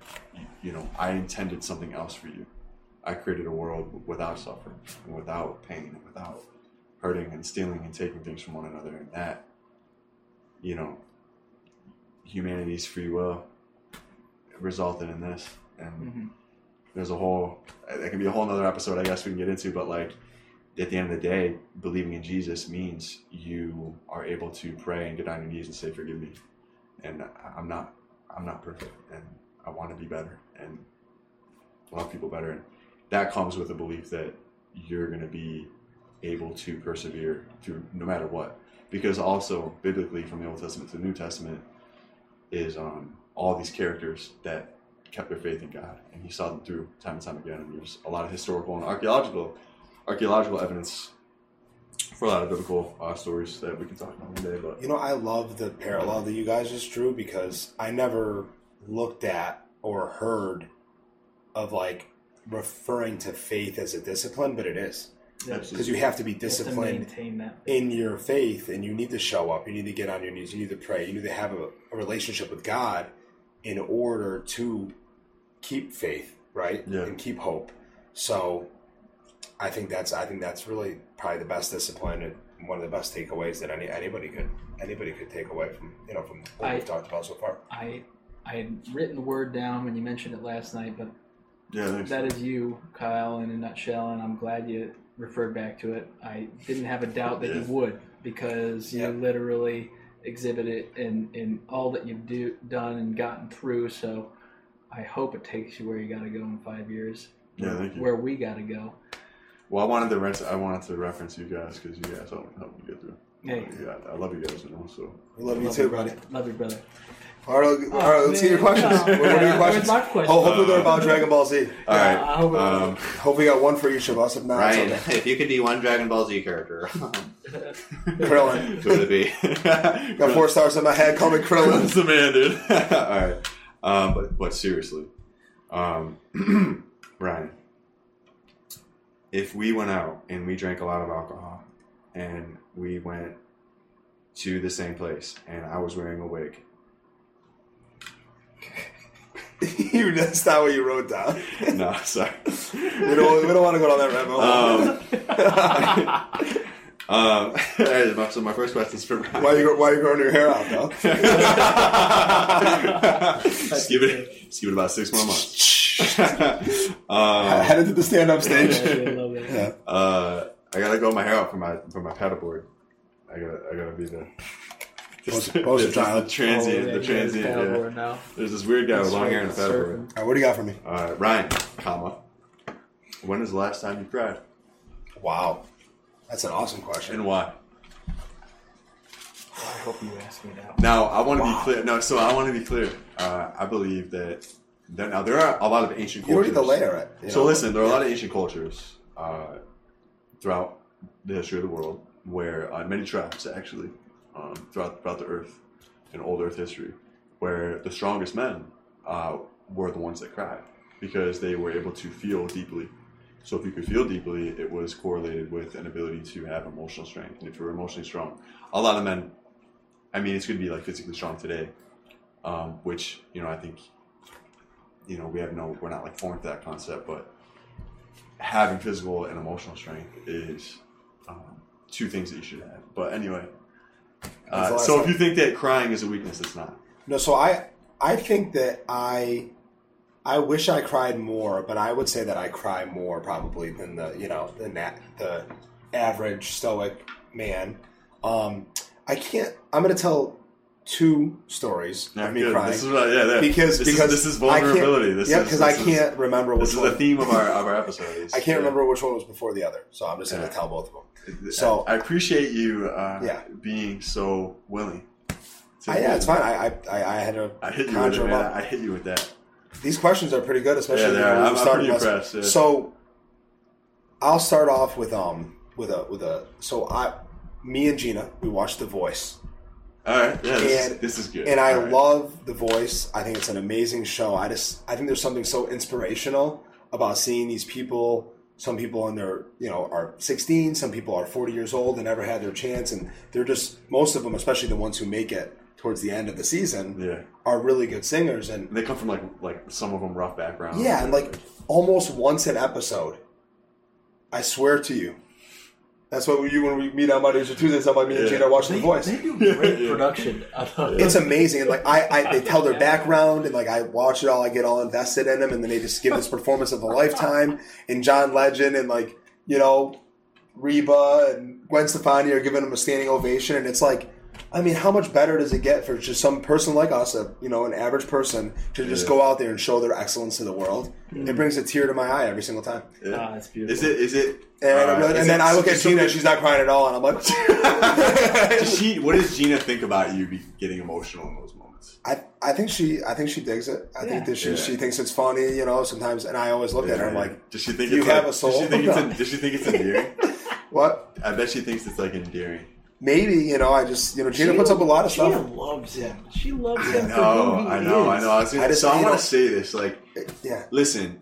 you know, I intended something else for you. I created a world without suffering and without pain and without hurting and stealing and taking things from one another and that you know humanity's free will resulted in this. And Mhm. there's a whole that can be a whole nother episode i guess we can get into but like at the end of the day believing in jesus means you are able to pray and get on your knees and say forgive me. And i'm not i'm not perfect and i want to be better and love people better. And that comes with the belief that you're going to be able to persevere through no matter what. Because also biblically from the old testament to the new testament is um, all these characters that kept their faith in God, and he saw them through time and time again. And there's a lot of historical and archaeological archaeological evidence for a lot of biblical uh, stories that we can talk about one day. But You know, I love the parallel that you guys just drew because I never looked at or heard of like referring to faith as a discipline, but it is. Because you have to be You have to disciplined in your faith and you need to show up. You need to get on your knees. You need to pray. You need to have a, a relationship with god in order to keep faith right? Yeah. and keep hope. So i think that's i think that's really probably the best discipline and one of the best takeaways that any anybody could anybody could take away from you know from what I- we've talked about so far. I I had written the word down when you mentioned it last night, but yeah, thanks. that is you, Kyle, in a nutshell, and I'm glad you referred back to it. I didn't have a doubt that Yeah. you would because you Yeah. literally exhibit it in, in all that you've do, done and gotten through. So I hope it takes you where you got to go in five years. Yeah, thank you. Where we got to go. well, I wanted to rent, I wanted to reference you guys because you guys helped, helped me get through. Hey. yeah, I love you guys, you know. So we love you Love too buddy Love you, brother. All right, all right let's get your questions Oh, what, what are your questions where's oh hopefully they're about dragon ball z All right. Yeah, I hope it- um, hope we got one for each of us if not Ryan, okay. if you could be one Dragon Ball Z character, Krillin. who would it be? got four stars in my head call me krillin That's the man, dude. All right, um, but but seriously, um, Ryan, if we went out and we drank a lot of alcohol, and we went to the same place, and I was wearing a wig, you that's not what you wrote down. no, sorry. We don't, we don't want to go down that rabbit hole. Um, um, so my first question is for Ryan. why you go- why you growing your hair out though? just give it, just give it about six more months. um, Headed to the stand up stage. I love that. Yeah. uh, I gotta grow my hair out for my for my paddleboard. I gotta I gotta be the Poster- poster the, child. the transient Oh, yeah, the transient. Yeah. now. There's this weird guy with long hair and a paddleboard. Surfing. All right, what do you got for me? Uh, Ryan, comma. When is the last time you cried, Wow, that's an awesome question. and why? I hope you ask me that. Now I want to Wow. be clear. No, so I want to be clear. Uh, I believe that there, now there are a lot of ancient You cultures. need to layer it. you So know? listen, there are a lot of ancient cultures uh, throughout the history of the world where uh, many tribes actually um, throughout throughout the earth in old Earth history, where the strongest men uh, were the ones that cried because they were able to feel deeply. So if you could feel deeply, it was correlated with an ability to have emotional strength. And if you were emotionally strong, a lot of men, I mean, it's going to be like physically strong today, um, which you know I think, you know, we have no, we're not like foreign to that concept, but having physical and emotional strength is um, two things that you should have. But anyway, uh, so if you think that crying is a weakness, it's not. No, so I I think that I I wish I cried more, but I would say that I cry more probably than the you know the nat, the average stoic man. Um, I can't. I'm going to tell two stories Yeah, of me good. crying This is what, yeah, yeah. because this because is, this is vulnerability. This yeah, because I can't remember which This is one. the theme of our of our episode. I can't yeah. remember which one was before the other, so I'm just going to tell both of them. So I appreciate you uh, Yeah. being so willing. I, yeah, it's fine. I I, I had to I hit you with it. I hit you with that. These questions are pretty good, especially Yeah. I'm- I'm pretty impressed, yeah. So I'll start off with um with a with a so I me and Gina we watched The Voice All right, yeah, this, is, And- this is good. and I right. love The Voice. I think it's an amazing show. I just I think there's something so inspirational about seeing these people. Some people in their you know are 16. Some people are 40 years old and never had their chance, and they're just most of them, especially the ones who make it towards the end of the season, Yeah, are really good singers and they come from like like some of them rough backgrounds. Yeah, and like almost once an episode. I swear to you. That's what we, you when we meet on Mondays or Tuesdays. I'm like me and Yeah. Gina are watching They, The Voice. they do great Yeah. production. It's amazing, and like I, I, they tell their background, and like I watch it all. I get all invested in them, and then they just give this performance of a lifetime. And John Legend, and like you know, Reba and Gwen Stefani are giving them a standing ovation, and it's like. I mean, how much better does it get for just some person like us, a you know, an average person, to just Yeah. go out there and show their excellence to the world? It brings a tear to my eye every single time. Yeah. Ah, it's beautiful. Is it? Is it? And, uh, really- is and then it I look at Gina, and she's not crying at all, and I'm like, she? What does Gina think about you be getting emotional in those moments? I, I think she, I think she digs it. I Yeah. think that she, Yeah. she thinks it's funny, you know. Sometimes, and I always look at her, I'm like, does she think "Do you it's have a soul?" Does she think it's, does she think it's endearing? what? I bet she thinks it's like endearing. Maybe, you know, I just, you know, Gina She- puts up a lot of Gina stuff. Gina loves him. She loves I him for know, who he I know, is. I know. I was gonna, I just- so I want to say this. Like, Yeah, listen,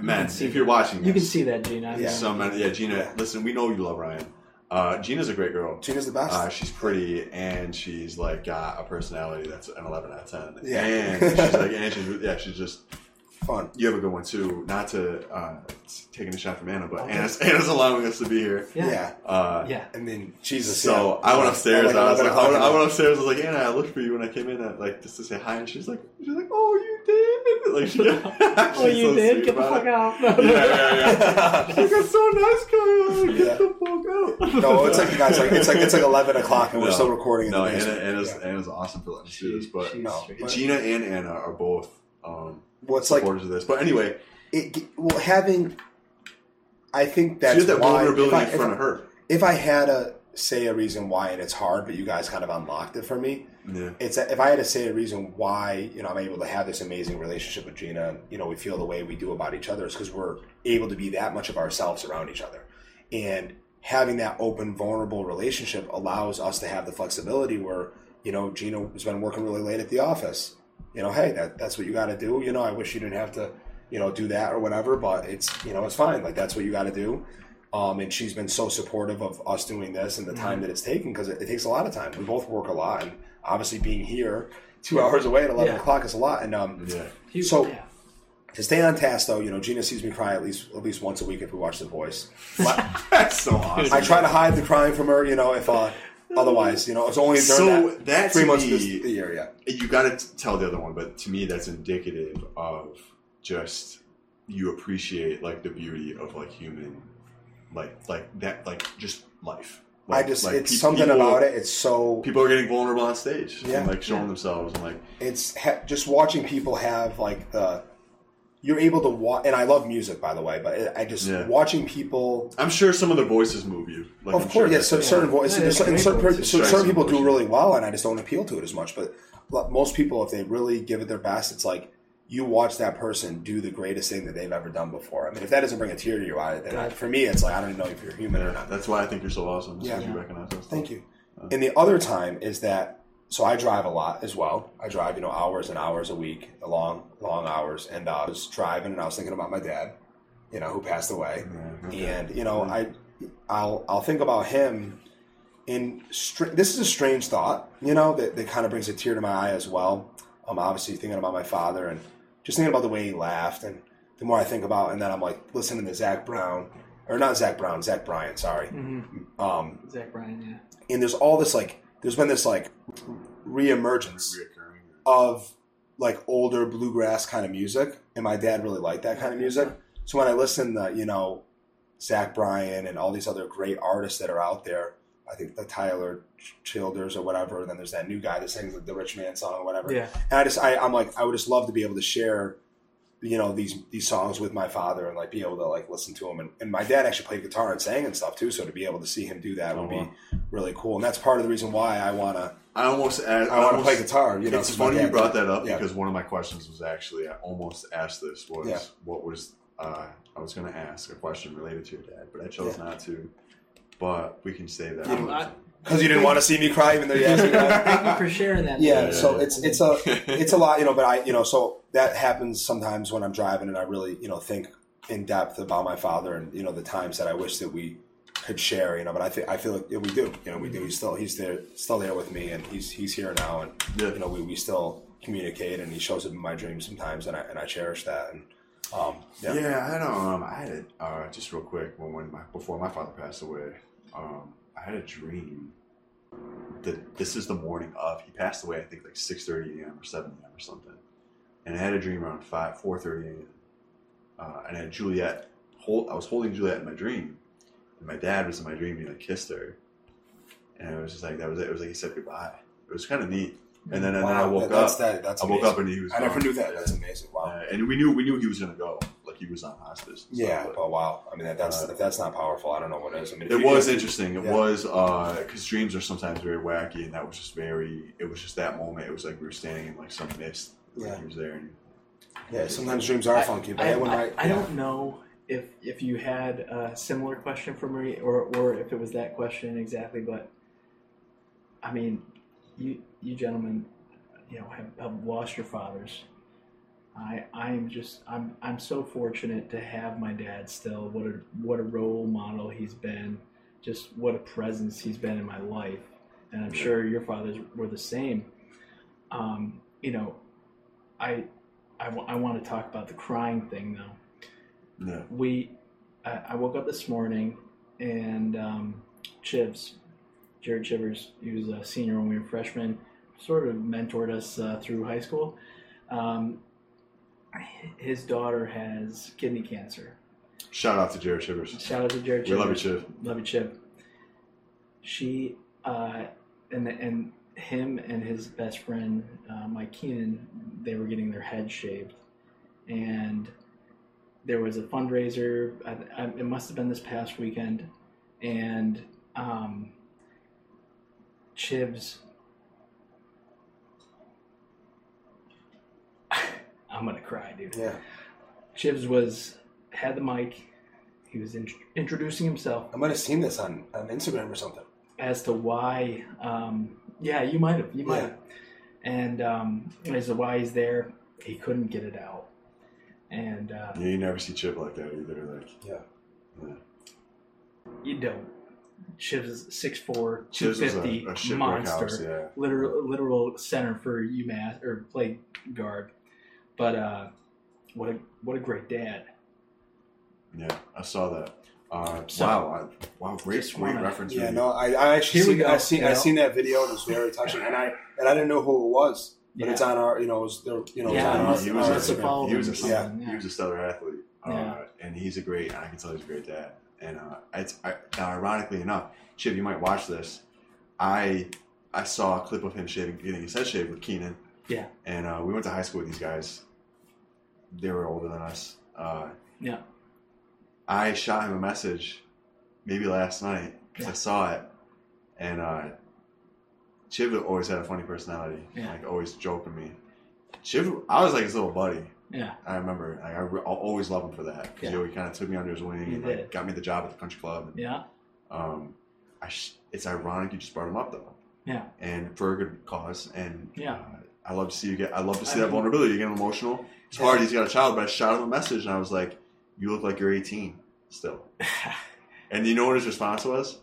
man, see if you're watching, this, You can see that, Gina. Yeah. Some, yeah, Gina. Yeah. Listen, we know you love Ryan. Uh, Gina's a great girl. Gina's the best. Uh, she's pretty and she's like got a personality that's an eleven out of ten. Yeah. and she's like, and she's yeah, she's just. Fun. You have a good one too. Not to uh, taking a shot from Anna, but Okay. Anna's, Anna's allowing us to be here. Yeah. Yeah. Uh, Yeah. I mean, Jesus. So yeah. I went upstairs. Like I was like, I went, I went upstairs. I was like, Anna, I looked for you when I came in, at, like just to say hi, and she's like, she's like, oh, you did. Like, she, Oh, you so did? Get the fuck it. out. Yeah, yeah, yeah. She's like, so nice, Kyle. Get Yeah. the fuck out. no, it's like you guys, like it's like it's like 11 o'clock, and we're still recording. In No, the Anna. Anna's, Yeah. Anna's awesome for letting us do this, but no, but- Gina and Anna are both um, It's like of this. But anyway, it. Well, having. I think that's that why. vulnerability I- in front I- of her. if I had a say a reason why, and it's hard, but you guys kind of unlocked it for me. Yeah. It's if I had to say a reason why you know I'm able to have this amazing relationship with Gina, you know we feel the way we do about each other, is because we're able to be that much of ourselves around each other, and having that open, vulnerable relationship allows us to have the flexibility where you know Gina has been working really late at the office. You know, hey, that, that's what you got to do. You know, I wish you didn't have to, you know, do that or whatever, but it's you know it's fine. Like that's what you got to do. Um, and she's been so supportive of us doing this and the time that it's taken because it, it takes a lot of time. We both work a lot, and obviously being here two hours away at eleven Yeah. o'clock is a lot. And um, Yeah. So- yeah. to stay on task, though, you know, Gina sees me cry at least at least once a week if we watch The Voice. That's so awesome. I try to hide the crying from her, you know, if uh, otherwise, you know, it's only during So that three months me- this, the year. Yeah, you got to tell the other one, but to me, that's indicative of just you appreciate like the beauty of like human, like like that, like just life. Like, I just like, it's pe- something people- about it. It's so People are getting vulnerable on stage, Yeah. and like showing Yeah. themselves, and like it's ha- just watching people have like the you're able to watch and i love music by the way but i just Yeah. watching people I'm sure some of the voices move you. Like, of I'm course sure yes that's- so certain voices Yeah, there's certain, certain, voices. so certain people do really well and i just don't appeal to it as much but most people if they really give it their best it's like you watch that person do the greatest thing that they've ever done before i mean if that doesn't bring a tear to your eye then I, for me it's like i don't even know if you're human or not that's why I think you're so awesome. Yeah. Yeah, you recognize us. Thank you. And the other time is that so I drive a lot as well. I drive, you know, hours and hours a week, long, long hours. And uh, I was driving, and I was thinking about my dad, you know, who passed away. Yeah, okay. And you know, I, I'll, I'll think about him. In str- this is a strange thought, you know, that, that kind of brings a tear to my eye as well. I'm obviously thinking about my father and just thinking about the way he laughed, and the more I think about, and then I'm like listening to Zac Brown, or not Zac Brown, Zach Bryan, sorry. Mm-hmm. Um, Zach Bryan, yeah. and there's all this like there's been this like reemergence Reoccurring. of like older bluegrass kind of music and my dad really liked that kind of music so when i listen to you know zach bryan and all these other great artists that are out there i think the tyler childers or whatever and then there's that new guy that sings the rich man song or whatever Yeah. and i just I, i'm like i would just love to be able to share you know these these songs with my father and like be able to like listen to him and, and my dad actually played guitar and sang and stuff too so to be able to see him do that Oh, would be really cool and that's part of the reason why i want to I almost asked, I want to play guitar. You know, it's funny you brought that up Yeah. because one of my questions was actually I almost asked this was Yeah. what was uh, I was going to ask a question related to your dad, but I chose not to. But we can save that. You for know, I- because you didn't want to see me cry, even though you asked me that. Thank you for sharing that. Yeah, Yeah, so it's it's a it's a lot, you know. But I, you know, so that happens sometimes when I'm driving, and I really, you know, think in depth about my father, and you know, the times that I wish that we could share, you know. But I think I feel like yeah, we do, you know, we do. He's still he's there, still there with me, and he's he's here now, and Yeah. you know, we, we still communicate, and he shows up in my dreams sometimes, and I and I cherish that, and um, yeah, Yeah, I had a, um, I had it uh, just real quick when when my before my father passed away. Um, I had a dream that this is the morning of he passed away. I think like six thirty a.m. or seven a.m. or something, and I had a dream around five four thirty a.m. Uh, and I had Juliet. Hold, I was holding Juliet in my dream, and my dad was in my dream. and He like kissed her, and it was just like that was it. It was like he said goodbye. It was kind of neat. And then and then I Wow, woke that's up. That, that's I woke amazing. up and he was. I never knew that. That's amazing. Wow. Uh, and we knew we knew he was gonna go. Like he was on hospice. stuff, Yeah, but- but wow. I mean, that, that's Uh, if that's not powerful, I don't know what is. I mean, It was interesting. It yeah. was because dreams are sometimes very wacky, and that was just very. It was just that moment. It was like we were standing in like some mist. Like Yeah. he was there. And, Yeah, sometimes dreams are funky, but I, I, when I, I, I yeah. don't know if if you had a similar question for me or, or if it was that question exactly, but I mean, you you gentlemen, you know, have, have lost your fathers. I I am just I'm I'm so fortunate to have my dad still. What a what a role model he's been. Just what a presence he's been in my life, and I'm sure your fathers were the same. Um, you know, I I, w- I want to talk about the crying thing though. yeah. We, I, I woke up this morning and um, Chivs, Jared Chivers, he was a senior when we were freshmen, sort of mentored us uh, through high school. Um, his daughter has kidney cancer. Shout out to Jared Chivers. Shout out to Jared Chivers. We love you, Chiv. Love you, Chip. She uh, and and him and his best friend uh, Mike Keenan, they were getting their heads shaved, and there was a fundraiser. I, I, it must have been this past weekend, and um, Chivs. I'm gonna cry, dude. yeah, Chivs was had the mic. He was in, introducing himself I might have seen this on, on Instagram or something. as to why. Um, yeah, you might have. You might Yeah. have. And um, as to why he's there, he couldn't get it out. And uh, Yeah, you never see Chip like that either. Like, Yeah. yeah. you don't. Chivs is 6'4", Chivs was a, 250 a shipwreck monster. house. Yeah. literal literal center for UMass or play guard. But uh, what a what a great dad. Yeah, I saw that. Uh, So- wow, I, wow, great, great reference. Yeah, no, I, I actually seen, I seen I seen that video. and It was very touching, and I and I didn't know who it was, but Yeah. it's on our, you know, it was there, you know, Yeah, he, our, must- he was, a, he was a yeah. he was a stellar athlete, uh, and he's a great. I can tell he's a great dad. And uh, it's I, ironically enough, Chip, you might watch this. I I saw a clip of him shaving, getting his head shaved with Keenan. Yeah. And uh, we went to high school with these guys. They were older than us. Uh, Yeah. I shot him a message, maybe last night, because Yeah. I saw it, and uh, Chip always had a funny personality, Yeah. like always joking me. Chip, I was like his little buddy. Yeah. I remember. Like, I re- I'll always love him for that because Yeah. he kind of took me under his wing He and like, got me the job at the country club. And, Yeah. um, I sh- it's ironic you just brought him up though, Yeah. and for a good cause. And Yeah. uh, I love to see you get. I love to see I that mean- vulnerability. You get emotional. It's hard. He's got a child, but I shot him a message, and I was like, "You look like you're 18 still." And you know what his response was?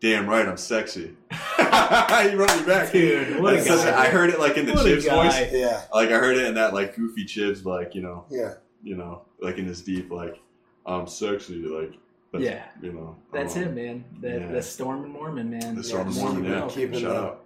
Damn right, I'm sexy. he wrote me back. Dude, what a That's such guy. I heard it like in the What Chivs voice. Yeah, Like I heard it in that like goofy Chivs, like you know, yeah. you know, like in his deep, like I'm sexy, like that's, Yeah. you know, That's um, him, man. The, yeah. the Storm and Mormon, man. The Storm and just Mormon, keep it yeah. up. Keeping Shout the- out.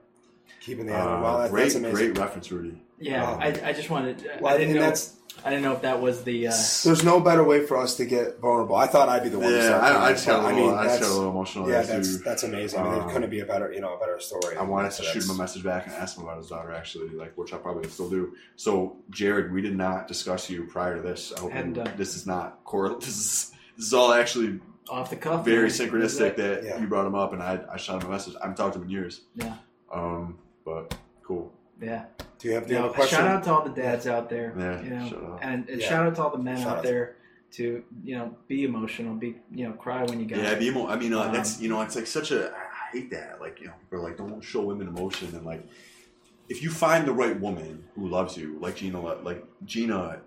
Keeping the Uh. Wow, that, great, that's amazing. great reference, Rudy. Yeah, Um, I, I just wanted. Well, I didn't and know. that's I didn't know if that was the. Uh, there's no better way for us to get vulnerable. I thought I'd be the one. to Yeah, start I, I just got a little, I, mean, just got that's- a little emotional. Yeah, there, that's too. that's amazing. I mean, Um, there couldn't be a better, you know, a better story. I wanted to shoot him a message back and ask him about his daughter, actually, like which I probably still do. So, Jared, we did not discuss you prior to this. I hope And, uh, this is not correl. This is this is all actually off the cuff. very man. synchronistic that Yeah. you brought him up, and I I shot him a message. I haven't talked to him in years. Yeah. Um, but cool. Yeah. Do you have, do You you know, have a question? shout out to all the dads out there. Yeah, You know, shout out. and, and Yeah. shout out to all the men Shout out out. there to you know be emotional, be you know cry when you got. Yeah, be more. I mean, uh, Um, that's you know, it's like such a. I hate that. Like you know, people are like, don't show women emotion, and like, if you find the right woman who loves you, like Gina, like Gina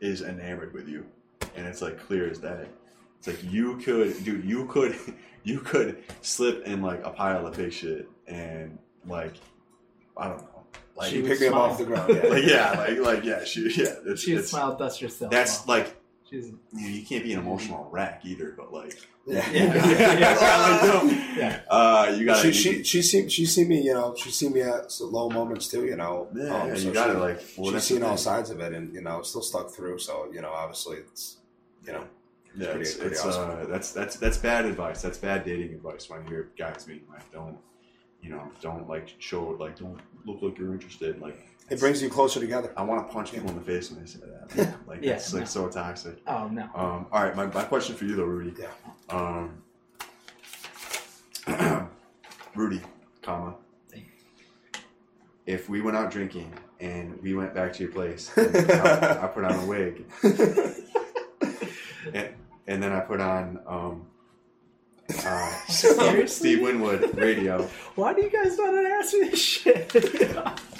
is enamored with you, and it's like clear as day. It's like you could, dude, you could, you could slip in like a pile of big shit, and like, I don't know, like, She You would pick him smile. off the ground. Yeah. like yeah, like like yeah, she yeah, it's, She'd it's smile, dust herself. that's off. like She's you, know, you can't be an emotional wreck either, but like. yeah. Yeah. Yeah. Like, no. yeah. Uh, you got she she she seen she seen me you know she seen me at some low moments too you know Yeah, Um, yeah, so you got she, to like. Well, she's that's seen all sides of it and you know it's still stuck through so you know obviously it's you know Yeah, pretty- it's, pretty it's, awesome. uh, that's that's that's bad advice. That's bad dating advice. When you hear guys being like, don't, you know, don't like show like, don't look like you're interested. Like, it brings you closer together I want to punch people in the face when they say that. Like, Yeah, it's like so toxic. Oh no. Um, all right, my, my question for you though, Rudy. Yeah. Um, Rudy, comma. If we went out drinking and we went back to your place, and I, I put on a wig, and, and then I put on um, uh, Seriously? Steve Winwood radio. Why do you guys not answer this shit? keep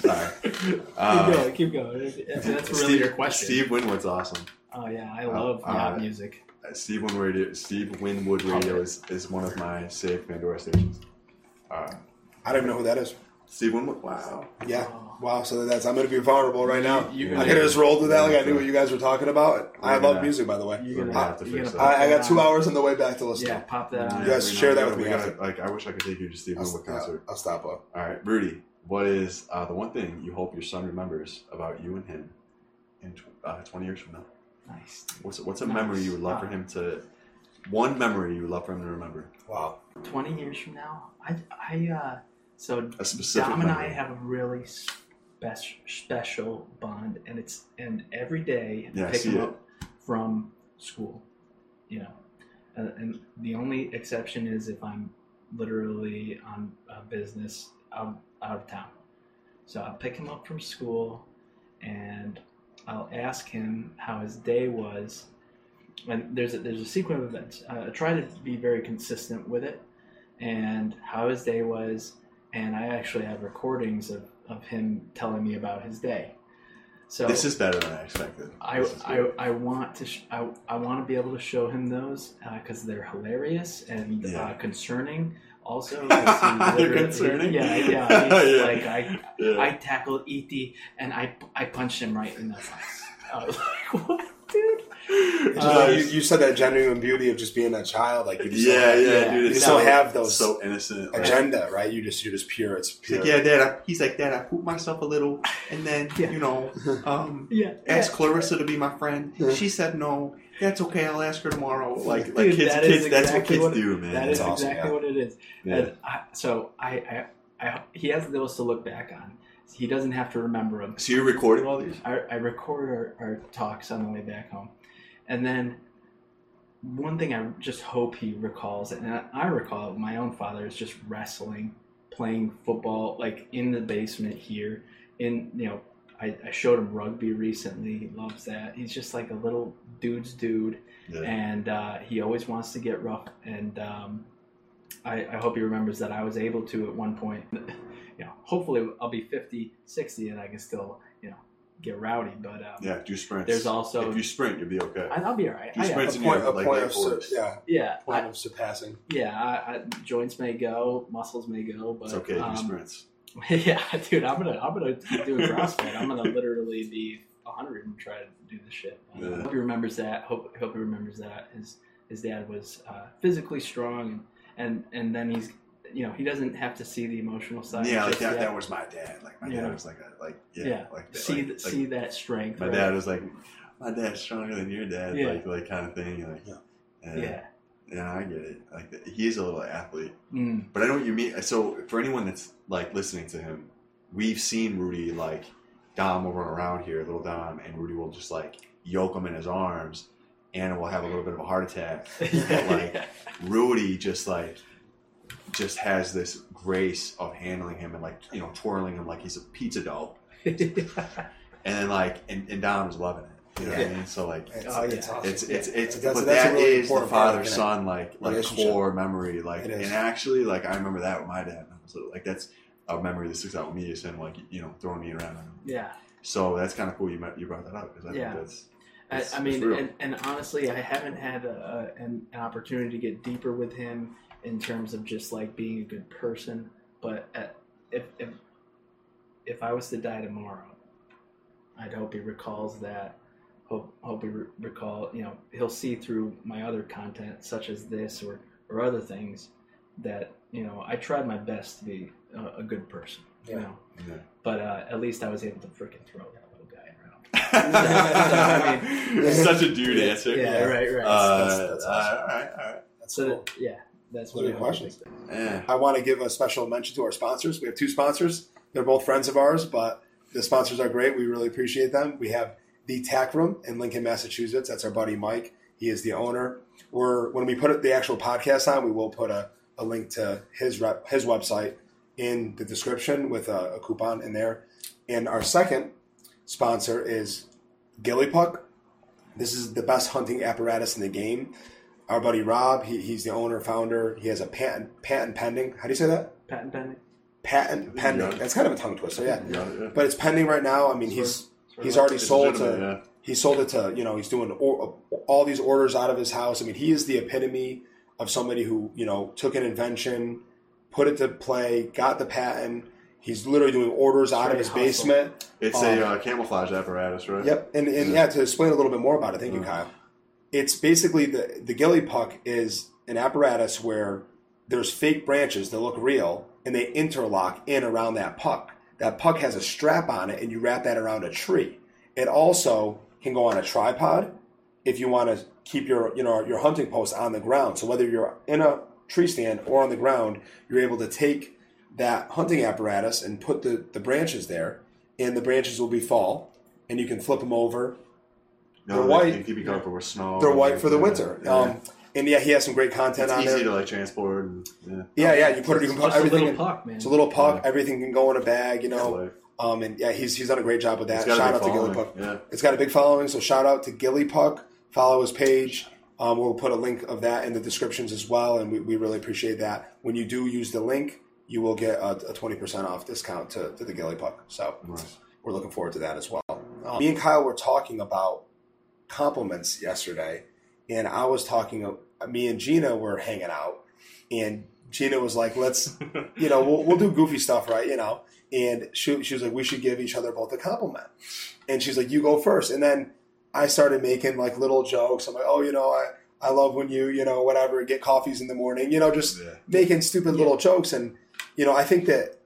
Sorry, uh, going. Keep going. That's really Steve, your question. Steve Winwood's awesome. Oh yeah, I love Uh, yacht uh, music. Steve Winwood radio, Steve Winwood radio is, is one of my safe Pandora stations. Uh, I don't even know who that is Steve Winwood, wow. yeah Oh. Wow so that's I'm gonna be vulnerable right now You, I could have just rolled with that like I knew what you guys were talking about I love gonna- music by the way You're gonna, gonna have to fix gonna that. I, I got two on. hours on the way back to listen Yeah, pop that on. You guys share that with me gotta- like, I wish I could take you to Steve I'll, Winwood concert. I'll stop up All right, Rudy, what is uh, the one thing you hope your son remembers about you and him in tw- uh, 20 years from now? Nice. What's what's a Nice. memory you would love for him to? One memory you would love for him to remember. wow Twenty years from now, I, I, uh, so A specific Dom and I have a really special special bond, and it's and every day I Yeah, I pick him up from school, you know, uh, and the only exception is if I'm literally on business out, out of town. So I'll pick him up from school, and I'll ask him how his day was. And there's a, there's a sequence of events. Uh, I try to be very consistent with it, and how his day was, and I actually have recordings of, of him telling me about his day. So This is better than I expected. I, I. I want to sh- I, I want to be able to show him those because they're hilarious and Yeah. uh, concerning. Also, They're concerning? Yeah, yeah. Yeah. Like I, Yeah. I tackled ET and I, I punched him right in the face. I was like, what, just Uh, like you, you said that genuine beauty of just being a child like you just yeah, don't yeah, have yeah. dude. You It's just so, don't have those so innocent. like- agenda right you just you're just pure it's He's pure like, yeah, Dad. I, he's like, Dad. I pooped myself a little, and then Yeah. you know, um, Yeah. asked yeah. Clarissa to be my friend. Yeah. She said no. That's okay. I'll ask her tomorrow. Like, Dude, like kids, that is kids. that's what kids what- do, man. That is awesome, exactly yeah. what it is. And I, so I, I, I, he has those to look back on. He doesn't have to remember them. So you're recording all these? I, I record our, our talks on the way back home. And then one thing I just hope he recalls, and I, I recall my own father is just wrestling, playing football, like in the basement here. In, you know, I, I showed him rugby recently. He loves that. He's just like a little dude's dude. Yeah. And uh, he always wants to get rough. And um, I, I hope he remembers that I was able to at one point. you know, hopefully I'll be 50, 60 and I can still, get rowdy. But um, Yeah, do sprints. there's also if you sprint, you'll be okay. I, I'll be all right. Do I, sprints a and point, you're a like point late of sur- 40s. yeah, yeah, point I, of surpassing. yeah. I, I, joints may go, muscles may go, but It's okay. Do um, sprints. yeah, dude, I'm gonna I'm gonna do a CrossFit. I'm gonna literally be 100 and try to do this shit. I Yeah. hope he remembers that. Hope hope he remembers that his his dad was uh, physically strong and, and and then he's you know he doesn't have to see the emotional side. Yeah, like that, yet. that was my dad. Like my Yeah. dad was like a like yeah, yeah, like that, see like, th- like, see that strength. my right? dad was like my dad's stronger than your dad, Yeah. like like kind of thing. Like Yeah. yeah, Yeah. yeah, I get it. Like he's a little athlete, Mm. but I know what you mean. So for anyone that's like listening to him, we've seen Rudy like Dom will run around here, little Dom, and Rudy will just like yoke him in his arms. Anna will have a little bit of a heart attack. like Rudy just like just has this grace of handling him and like you know twirling him like he's a pizza dough, and then like and, and Dom's loving it. You know what I mean? So like It's, Oh, yeah. it's awesome. it's it's it's That's- but that's a that really is the important part of father son like like core memory like and actually like I remember that with my dad. when I was little. Like that's a memory that sticks out with me is him like you know throwing me around. yeah. So that's kind of cool. You might, you brought that up because I Yeah. think that's I, It's- I it's mean, real. and, and honestly, I haven't had a, a, an, an opportunity to get deeper with him in terms of just like being a good person. But at, if if if I was to die tomorrow, I'd hope he recalls that. Hope hope he re- recall. You know, he'll see through my other content, such as this or or other things, that you know I tried my best to be a, a good person. You Yeah. know, yeah. but uh, at least I was able to freaking throw that little guy around. I Such a dude yeah, answer. Yeah, right, right. Uh, That's- that's awesome. uh, all right, all right. That's So cool. that, yeah, that's What are what your I questions? Yeah. I want to give a special mention to our sponsors. We have two sponsors. They're both friends of ours, but the sponsors are great. We really appreciate them. We have the Tack Room in Lincoln, Massachusetts. That's our buddy Mike. He is the owner. We're when we put the actual podcast on, we will put a, a link to his rep, his website in the description with a, a coupon in there. And our second sponsor is Gilly Puck. This is the best hunting apparatus in the game. Our buddy Rob, he, he's the owner, founder. He has a patent patent pending. How do you say that? Patent pending. Patent pending. Yeah. That's kind of a tongue twister, yeah. Yeah, yeah. But it's pending right now. I mean, he's Sort he's already sold to yeah. he sold it to you know he's doing or, all these orders out of his house. I mean, he is the epitome of somebody who you know took an invention, put it to play, got the patent. He's literally doing orders out of his hustle. basement. It's Um, a uh, camouflage apparatus, right? Yep, and, and yeah, to explain a little bit more about it, thank you. Kyle. It's basically the the gilly puck is an apparatus where there's fake branches that look real, and they interlock in around that puck. That puck has a strap on it, and you wrap that around a tree. It also can go on a tripod if you want to keep your you know your hunting post on the ground. So whether you're in a tree stand or on the ground, you're able to take that hunting apparatus and put the, the branches there, and the branches will be fall, and you can flip them over. No, They're white. can keep you covered with snow. They're and, white for the yeah, winter. yeah. Um, and yeah, he has some great content it's on easy there. Easy to like transport. And, yeah. yeah, yeah, you put it, you can It's put everything. a in, little puck, man. it's a little puck. Yeah. Everything can go in a bag, you know. Um, and yeah, he's he's done a great job with that. Shout big out to Gilly. Puck. Yeah. It's got a big following, so shout out to Gilly Puck. Follow his page. Um, we'll put a link of that in the descriptions as well, and we, we really appreciate that. When you do use the link, you will get a twenty percent off discount to, to the Gilly Puck. So Nice. we're looking forward to that as well. Um, me and Kyle were talking about compliments yesterday, and I was talking. Me and Gina were hanging out, and Gina was like, "Let's, you know, we'll, we'll do goofy stuff, right? You know." And she, she was like, "We should give each other both a compliment." And she's like, "You go first. And then I started making like little jokes. I'm like, "Oh, you know, I I love when you, you know, whatever, get coffees in the morning. You know, just Yeah. making stupid little jokes. And you know, I think that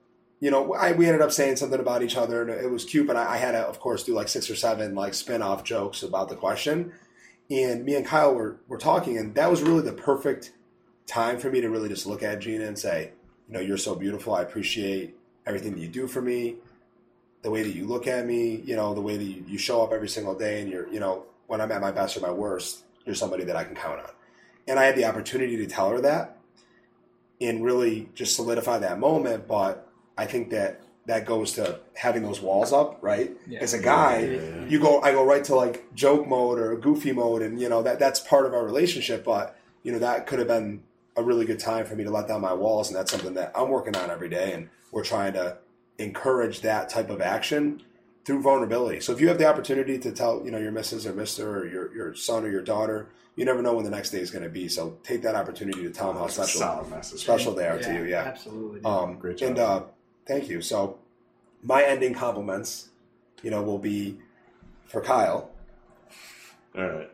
you know, I, we ended up saying something about each other, and it was cute. But I, I had to, of course, do like six or seven like spin off jokes about the question. And me and Kyle were were talking, and that was really the perfect time for me to really just look at Gina and say, you know, you're so beautiful. I appreciate everything that you do for me, the way that you look at me, you know, the way that you, you show up every single day, and you're, you know, when I'm at my best or my worst, you're somebody that I can count on. And I had the opportunity to tell her that and really just solidify that moment. But I think that that goes to having those walls up, right? Yeah. As a guy, Yeah, yeah, yeah. you go, I go right to like joke mode or goofy mode, and you know that that's part of our relationship. But you know that could have been a a really good time for me to let down my walls, and that's something that I'm working on every day, and we're trying to encourage that type of action through vulnerability. So if you have the opportunity to tell, you know, your missus or mister or your, your son or your daughter, you never know when the next day is going to be. So take that opportunity to tell them how special special they are to you. Yeah. absolutely. Um, Great job. And uh, thank you. So my ending compliments, you know, will be for Kyle. All right.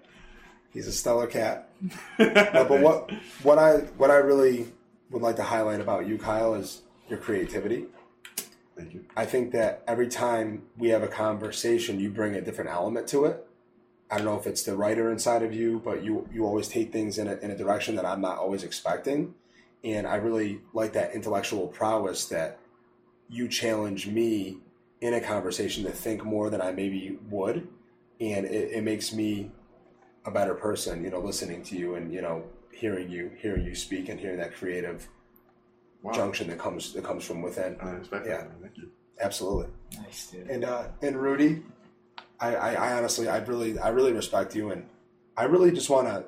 He's a stellar cat. No, but what what I what I really would like to highlight about you, Kyle, is your creativity. Thank you. I think that every time we have a conversation, you bring a different element to it. I don't know if it's the writer inside of you, but you you always take things in a, in a direction that I'm not always expecting, and I really like that intellectual prowess that you challenge me in a conversation to think more than I maybe would, and it, it makes me a better person. You know, listening to you and you know hearing you hearing you speak and hearing that creative Wow. junction that comes that comes from within. I respect Yeah. that. Thank you. Absolutely. nice, dude. And uh, and Rudy, I, I, I honestly, I really, I really respect you, and I really just want to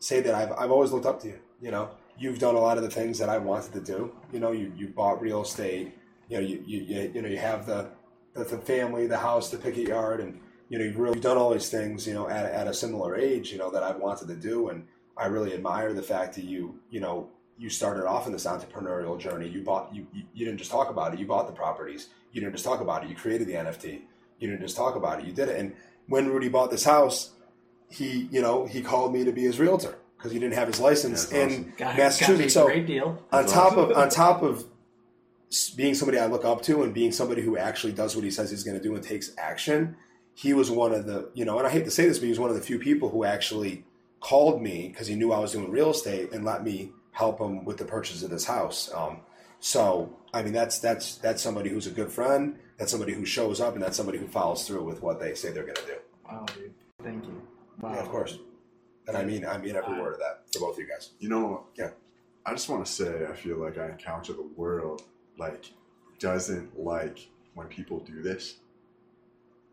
say that I've, I've always looked up to you. You know, you've done a lot of the things that I wanted to do. You know, you, you bought real estate. You know, you, you, you, you know, you have the, the, the family, the house, the picket yard, and you know, you've really done all these things. You know, at, at a similar age, you know, that I've wanted to do, and I really admire the fact that you, you know, you started off in this entrepreneurial journey. You bought, you, you, you didn't just talk about it. You bought the properties. You didn't just talk about it. You created the NFT. You didn't just talk about it. You did it. And when Rudy bought this house, he, you know, he called me to be his realtor because he didn't have his license That's in awesome. Got, got Massachusetts. So great deal. on That's top awesome. of on top of s- being somebody I look up to and being somebody who actually does what he says he's going to do and takes action, he was one of the you know, and I hate to say this, but he was one of the few people who actually called me because he knew I was doing real estate and let me help him with the purchase of this house. Um, so I mean, that's that's that's somebody who's a good friend. That's somebody who shows up, and that's somebody who follows through with what they say they're going to do. Wow, dude. Thank you. Wow. Yeah, of course. And I mean, I mean every word of that for both of you guys. You know, Yeah. I just want to say, I feel like I encounter the world like doesn't like when people do this,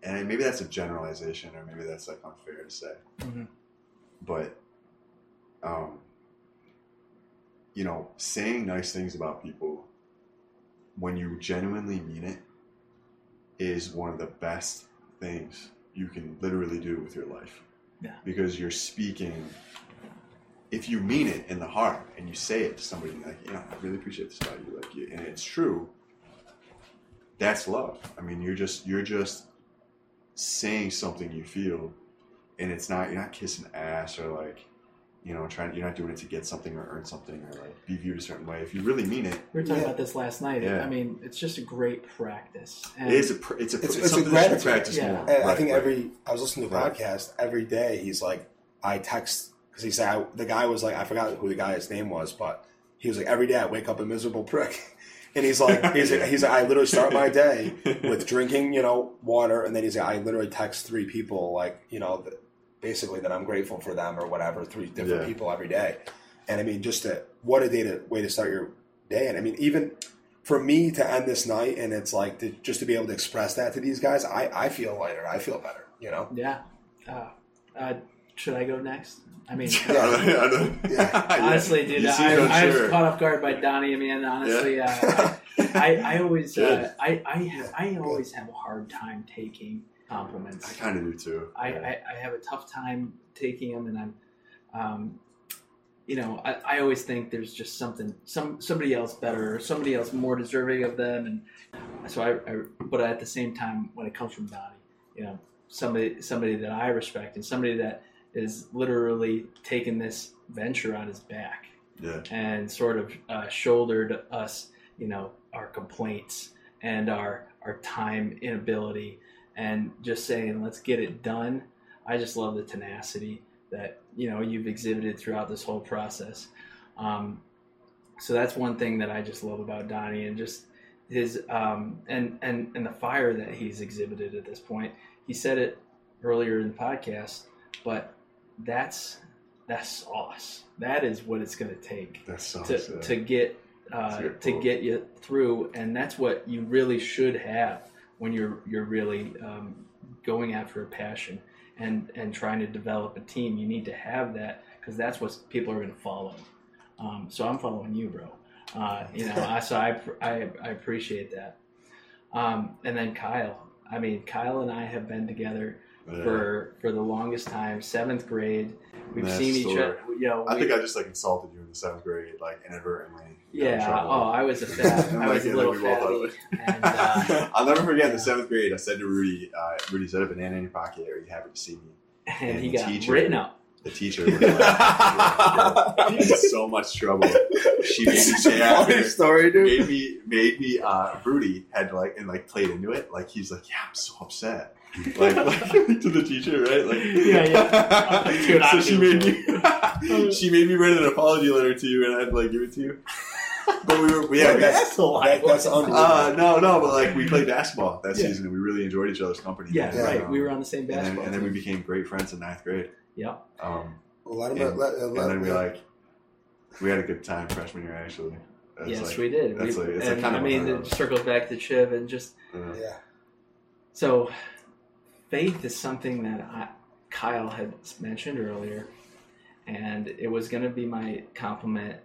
and maybe that's a generalization, or maybe that's like unfair to say, Mhm. but um, you know, saying nice things about people when you genuinely mean it is one of the best things you can literally do with your life. Yeah. Because you're speaking if you mean it in the heart and you say it to somebody like, you know, I really appreciate this about you, like, you, and it's true. That's love. I mean, you're just you're just saying something you feel, and it's not you're not kissing ass or like, you know, trying. You're not doing it to get something or earn something or like be viewed a certain way. If you really mean it, We were talking Yeah. about this last night. Yeah. I mean, it's just a great practice. And it is a pr- it's a pr- It's- it's, it's a something that gratitude. practice Yeah. more. And I think right. every I was listening to a Right. podcast every day. He's like, I text because he said I, the guy was like I forgot who the guy's name was, but he was like every day I wake up a miserable prick, and he's like he's like, he's like I literally start my day with drinking you know water, and then he's like I literally text three people like you know basically that I'm grateful for them or whatever three different Yeah. people every day, and I mean just to what a day to way to start your day, and I mean even. For me to end this night and it's like to, just to be able to express that to these guys, I, I feel lighter. I feel better. You know. yeah. Uh, uh, should I go next? I mean, I know- I know. Yeah. honestly, dude, You I, I was caught off guard by Donny. I mean, honestly, uh, I, I, I always, uh, I, I, have, I always have a hard time taking compliments. I kind of do too. I, I, I have a tough time taking them, and I'm, um, you know, I, I always think there's just something, some somebody else better, or somebody else more deserving of them, and so I, I. But at the same time, when it comes from Donny, you know, somebody somebody that I respect and somebody that is literally taking this venture on his back yeah. and sort of uh, shouldered us, you know, our complaints and our our time inability, and just saying, let's get it done. I just love the tenacity that you know you've exhibited throughout this whole process. Um, so that's one thing that I just love about Donny, and just his um, and and and the fire that he's exhibited at this point. He said it earlier in the podcast, but that's that's sauce. That is what it's going to take to, to get uh, That's a good to get you through, and that's what you really should have when you're you're really um, going after a passion and and trying to develop a team. You need to have that because that's what people are going to follow. Um, so I'm following you, bro. Uh, you know, I, so I, I I appreciate that. Um, and then Kyle. I mean, Kyle and I have been together Yeah. for for the longest time. Seventh grade, we've That's seen each other. You know, I we- think I just like insulted you in the seventh grade, like inadvertently. You got in yeah. Oh, I was a fat. I was a little then we both thought fatty, and uh, I'll never forget in the seventh grade. I said to Rudy, uh, "Rudy, is that a banana in your pocket? Are you happy to see me?" and he got teacher- written up. The teacher was like, so much trouble. She made me say after, story, dude. made me made me uh Rudy had to like and like played into it. Like he's like, Yeah, I'm so upset. Like, like to the teacher, right? Like Yeah, yeah. Dude, so she made me she made me write an apology letter to you and I'd like give it to you. But we were Yeah, had that's- asshole that- that's was. unbelievable. uh no no but like we played basketball that Yeah. season and we really enjoyed each other's company. Yeah, Yeah. right. Um, We were on the same and then, basketball. and then we became great friends in ninth grade. yeah. Um, Let him. and, let, let, and then we like we had a good time freshman year actually. That's yes, like, we did. that's we, like- it's like and, kind I of mean, it of. circles back to Chiv and just Yeah. so faith is something that I, Kyle had mentioned earlier, and it was going to be my compliment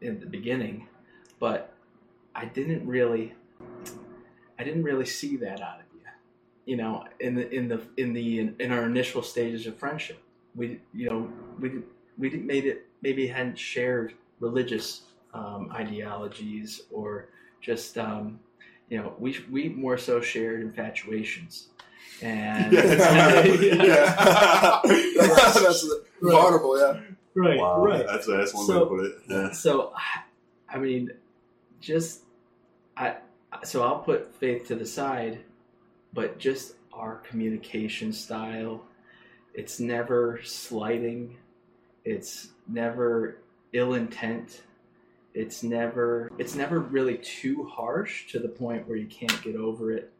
in the beginning, but I didn't really, I didn't really see that out of you, you know, in the in the in the in, our initial stages of friendship. We, you know, we we made it maybe hadn't shared religious um, ideologies or just um, you know we we more so shared infatuations and Yeah, that's- yeah. that's vulnerable. Yeah. right Wow, right that's that's one So- way to put it. Yeah. so i mean just i so i'll put faith to the side but just our communication style it's never slighting it's never ill intent it's never it's never really too harsh to the point where you can't get over it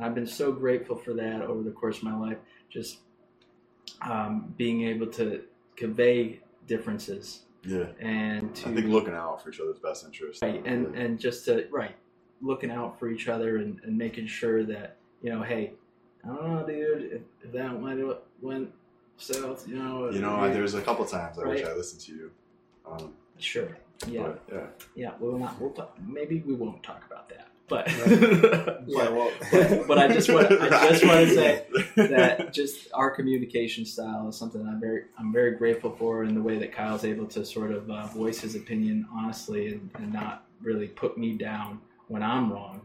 i've been so grateful for that over the course of my life just um, being able to convey differences Yeah. and to I think looking out for each other's best interest. right and and just to right looking out for each other and, and making sure that you know hey i don't know dude if, that went went south you know you know, there's a couple times I wish I listened to you. Um, sure yeah But, yeah. yeah we'll not we'll talk maybe we won't talk about that but Yeah. Well. but, but I just want I just want to say that just our communication style is something I'm very I'm very grateful for in the way that Kyle's able to sort of uh, voice his opinion honestly and, and not really put me down when I'm wrong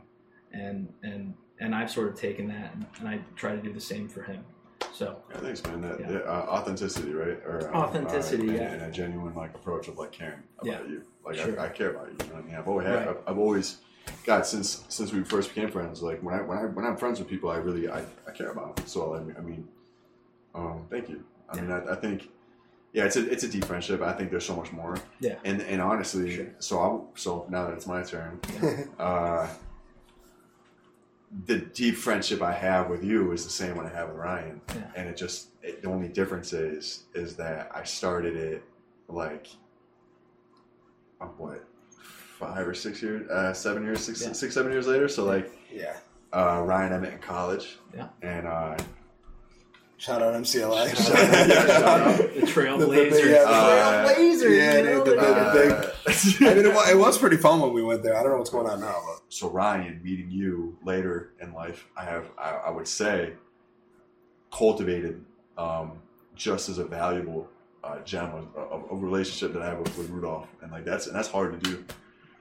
and and and I've sort of taken that and, and I try to do the same for him so Yeah, thanks, man. That, Yeah. uh, authenticity, right? Or uh, Authenticity, uh, and, yeah. and a genuine like approach of like caring about Yeah. you. Like Sure. I, I care about you. You know what I mean? I've always, had, Right. I've, I've always, God, since since we first became friends, like when I when I when I'm friends with people, I really I, I care about them. So I mean, I mean, um, thank you. I mean, I, I think. Yeah, it's a it's a deep friendship. I think there's so much more. Yeah. And and honestly, Sure. so I so now that it's my turn, uh, the deep friendship I have with you is the same one I have with Ryan, Yeah. and it just it, the only difference is is that I started it like uh, what five or six years, uh, seven years, six Yeah. six seven years later. So like yeah. uh, Ryan, I met in college, Yeah. and uh, Shout out MCLA. Shout out, yeah, shout out. the The- the- trailblazers yeah, Uh, Trailblazers, Yeah, you know, dude, the, the, uh. I mean, it was, it was pretty fun when we went there. I don't know what's going on now, but so Ryan meeting you later in life, I have I, I would say cultivated um, just as a valuable uh, gem of, of, of relationship that I have with, with Rudolph, and like that's and that's hard to do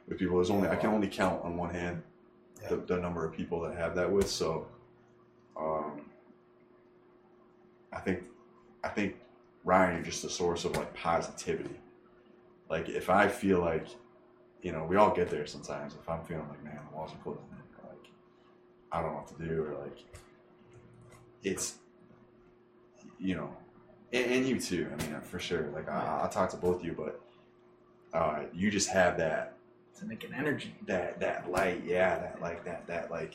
with people. There's only I can only count on one hand the, the number of people that I have that with. So, um, I think I think Ryan, you're just a source of like positivity. Like if I feel like you know, we all get there sometimes. If I'm feeling like, man, the walls are closing in, like, I don't know what to do, or like, it's, you know, and, and you too. I mean, for sure. Like, I, I'll talk to both of you, but uh, you just have that, to make an energy that, that light, yeah, that like that, that like.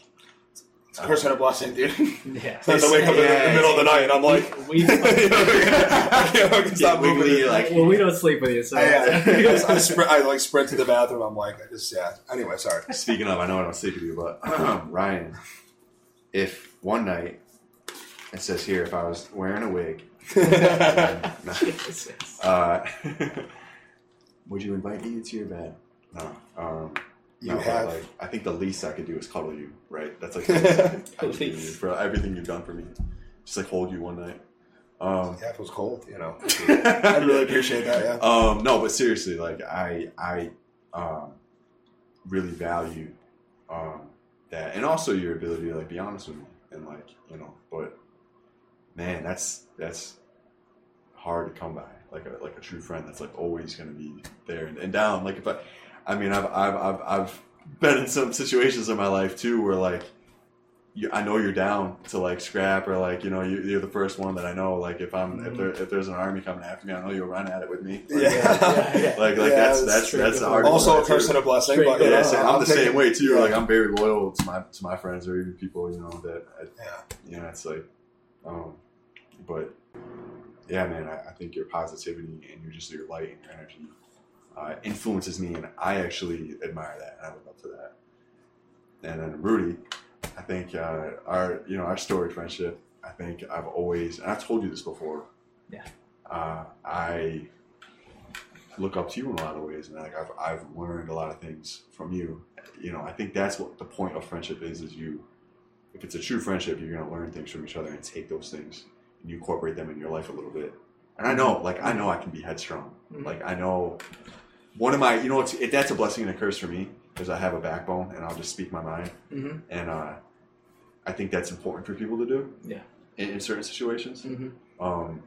it's a curse and a blessing, dude. yeah It's nice to wake up in the- yeah, the middle of the night and I'm like, we, you know, I can't fucking stop Yeah, moving. wiggly, like- well we don't sleep with you so I, yeah, I, I, sprint, I like sprint to the bathroom. I'm like, I just yeah. Anyway, sorry. Speaking of, I know I don't speak of you, but Ryan, if one night it says here, if I was wearing a wig, Jesus. uh, would you invite me into your bed? No. Um, You no, have like I think the least I could do is cuddle you, right? That's like the least I could- do for everything you've done for me. Just like hold you one night. Um, yeah, it was cold, you know. I'd really appreciate that. Yeah. um, no, but seriously, like I, I um, really value um, that, and also your ability to like be honest with me, and like you know. But man, that's that's hard to come by. Like a like a true friend that's like always going to be there and, and down. Like if I, I mean, I've I've I've I've been in some situations in my life too where like. You, I know you're down to like scrap or like you know you, you're the first one that I know like if I'm if there if there's an army coming after me I know you'll run at it with me Like, Yeah. yeah, yeah. like like Yeah, that's it's that's straight that's the also a part, too. curse and a blessing, Straight but you up. Yeah, so I'm, I'm the taking- same way too. yeah. Like I'm very loyal to my to my friends or even people you know that I, Yeah. you know it's like, um, but yeah, man, I, I think your positivity and your just your light and your energy uh, influences me, and I actually admire that and I look up to that. And then Rudy, I think uh, our you know our story friendship. I think I've always and I've told you this before. Yeah. Uh, I look up to you in a lot of ways, and like I've I've learned a lot of things from you. You know, I think that's what the point of friendship is: is you, if it's a true friendship, you're gonna learn things from each other and take those things and you incorporate them in your life a little bit. And I know, like I know, I can be headstrong. Mhm. Like I know, one of my, you know, it's, it, that's a blessing and a curse for me because I have a backbone and I'll just speak my mind. Mm-hmm. And uh, I think that's important for people to do. Yeah. In, in certain situations. Mm-hmm. Um,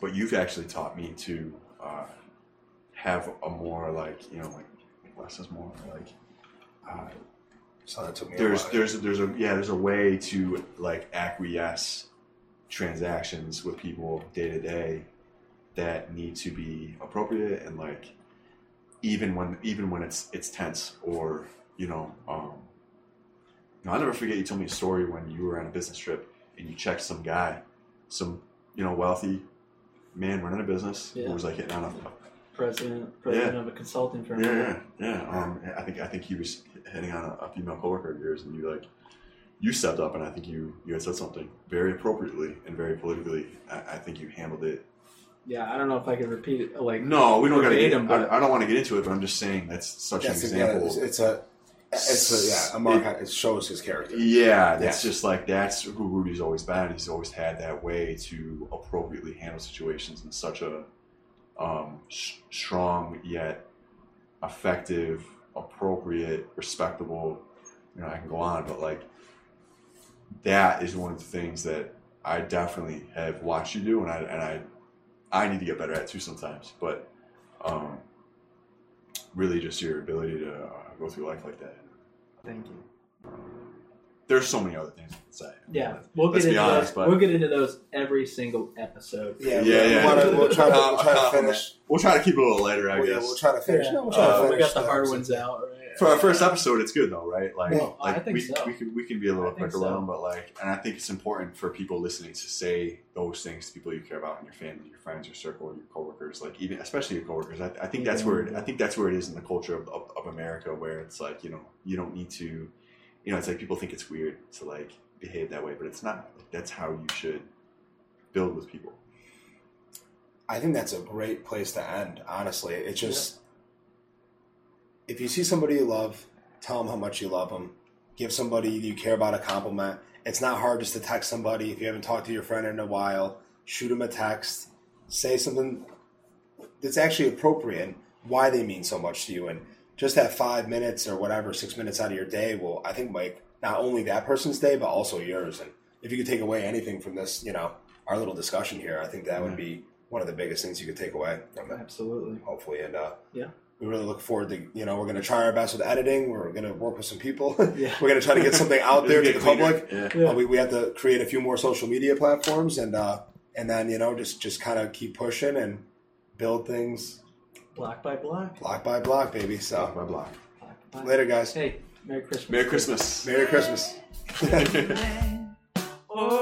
but you've actually taught me to uh, have a more like you know like less is more like uh, So that took me. there's a while. there's there's a yeah there's a way to like acquiesce transactions with people day to day that need to be appropriate and like even when even when it's it's tense or you know um you know, I'll never forget you told me a story when you were on a business trip and you checked some guy some you know wealthy man running a business Yeah. who was like hitting on a President, president of a consulting firm. yeah, yeah, yeah. Um, I think I think he was hitting on a, a female coworker of yours, and you like you stepped up, and I think you you had said something very appropriately and very politically. I, I think you handled it. Yeah, I don't know if I can repeat it. Like, No, we don't got to. Verbatim, I, but- I don't want to get into it, but I'm just saying that's such Yes, an yeah, example. it's, it's a, it's a yeah, a mark. on- It shows his character. Yeah, that's Yeah. just like that's who Rudy's always been. He's always had that way to appropriately handle situations in such a um, sh- strong yet effective, appropriate, respectable. You know, I can go on, but like that is one of the things that I definitely have watched you do, and I and I I need to get better at too sometimes. But um, really, just your ability to uh, go through life like that. thank you. There's so many other things to say. Yeah, we'll Let's get be into honest, those. but- We'll get into those every single episode. Yeah, Yeah, we, yeah. We wanna, we'll try to, we'll try to finish. We'll try to keep it a little later, I We'll, guess. we'll try to finish. Yeah. No, we'll try to Uh, we finish got the hard ones out. For our first episode, it's good though, right? Like, Well, like we, so. we can we can be a little quicker so. but like, and I think it's important for people listening to say those things to people you care about in your family, your friends, your circle, your coworkers, like even especially your coworkers. I, I think that's where it, I think that's where it is in the culture of, of, of America, where it's like you know you don't need to, you know, it's like people think it's weird to like behave that way, but it's not. Like, that's how you should build with people. I think that's a great place to end. Honestly, it's just if you see somebody you love, tell them how much you love them. Give somebody you care about a compliment. It's not hard just to text somebody if you haven't talked to your friend in a while. Shoot them a text. Say something that's actually appropriate. Why they mean so much to you, and just that five minutes or whatever, six minutes out of your day will, I think, make not only that person's day but also yours. And if you could take away anything from this, you know, our little discussion here, I think that would be one of the biggest things you could take away from it, Absolutely. hopefully. And uh, Yeah. We really look forward to, you know, we're going to try our best with editing. We're going to work with some people. Yeah. we're going to try to get something out there to the public. Yeah. Yeah. Uh, we, we have to create a few more social media platforms and, uh, and then, you know, just, just kind of keep pushing and build things Block by block. block by block, baby. Block So by block. Block by block. later, guys. Hey, Merry Christmas. Merry Christmas. Merry Christmas. Oh,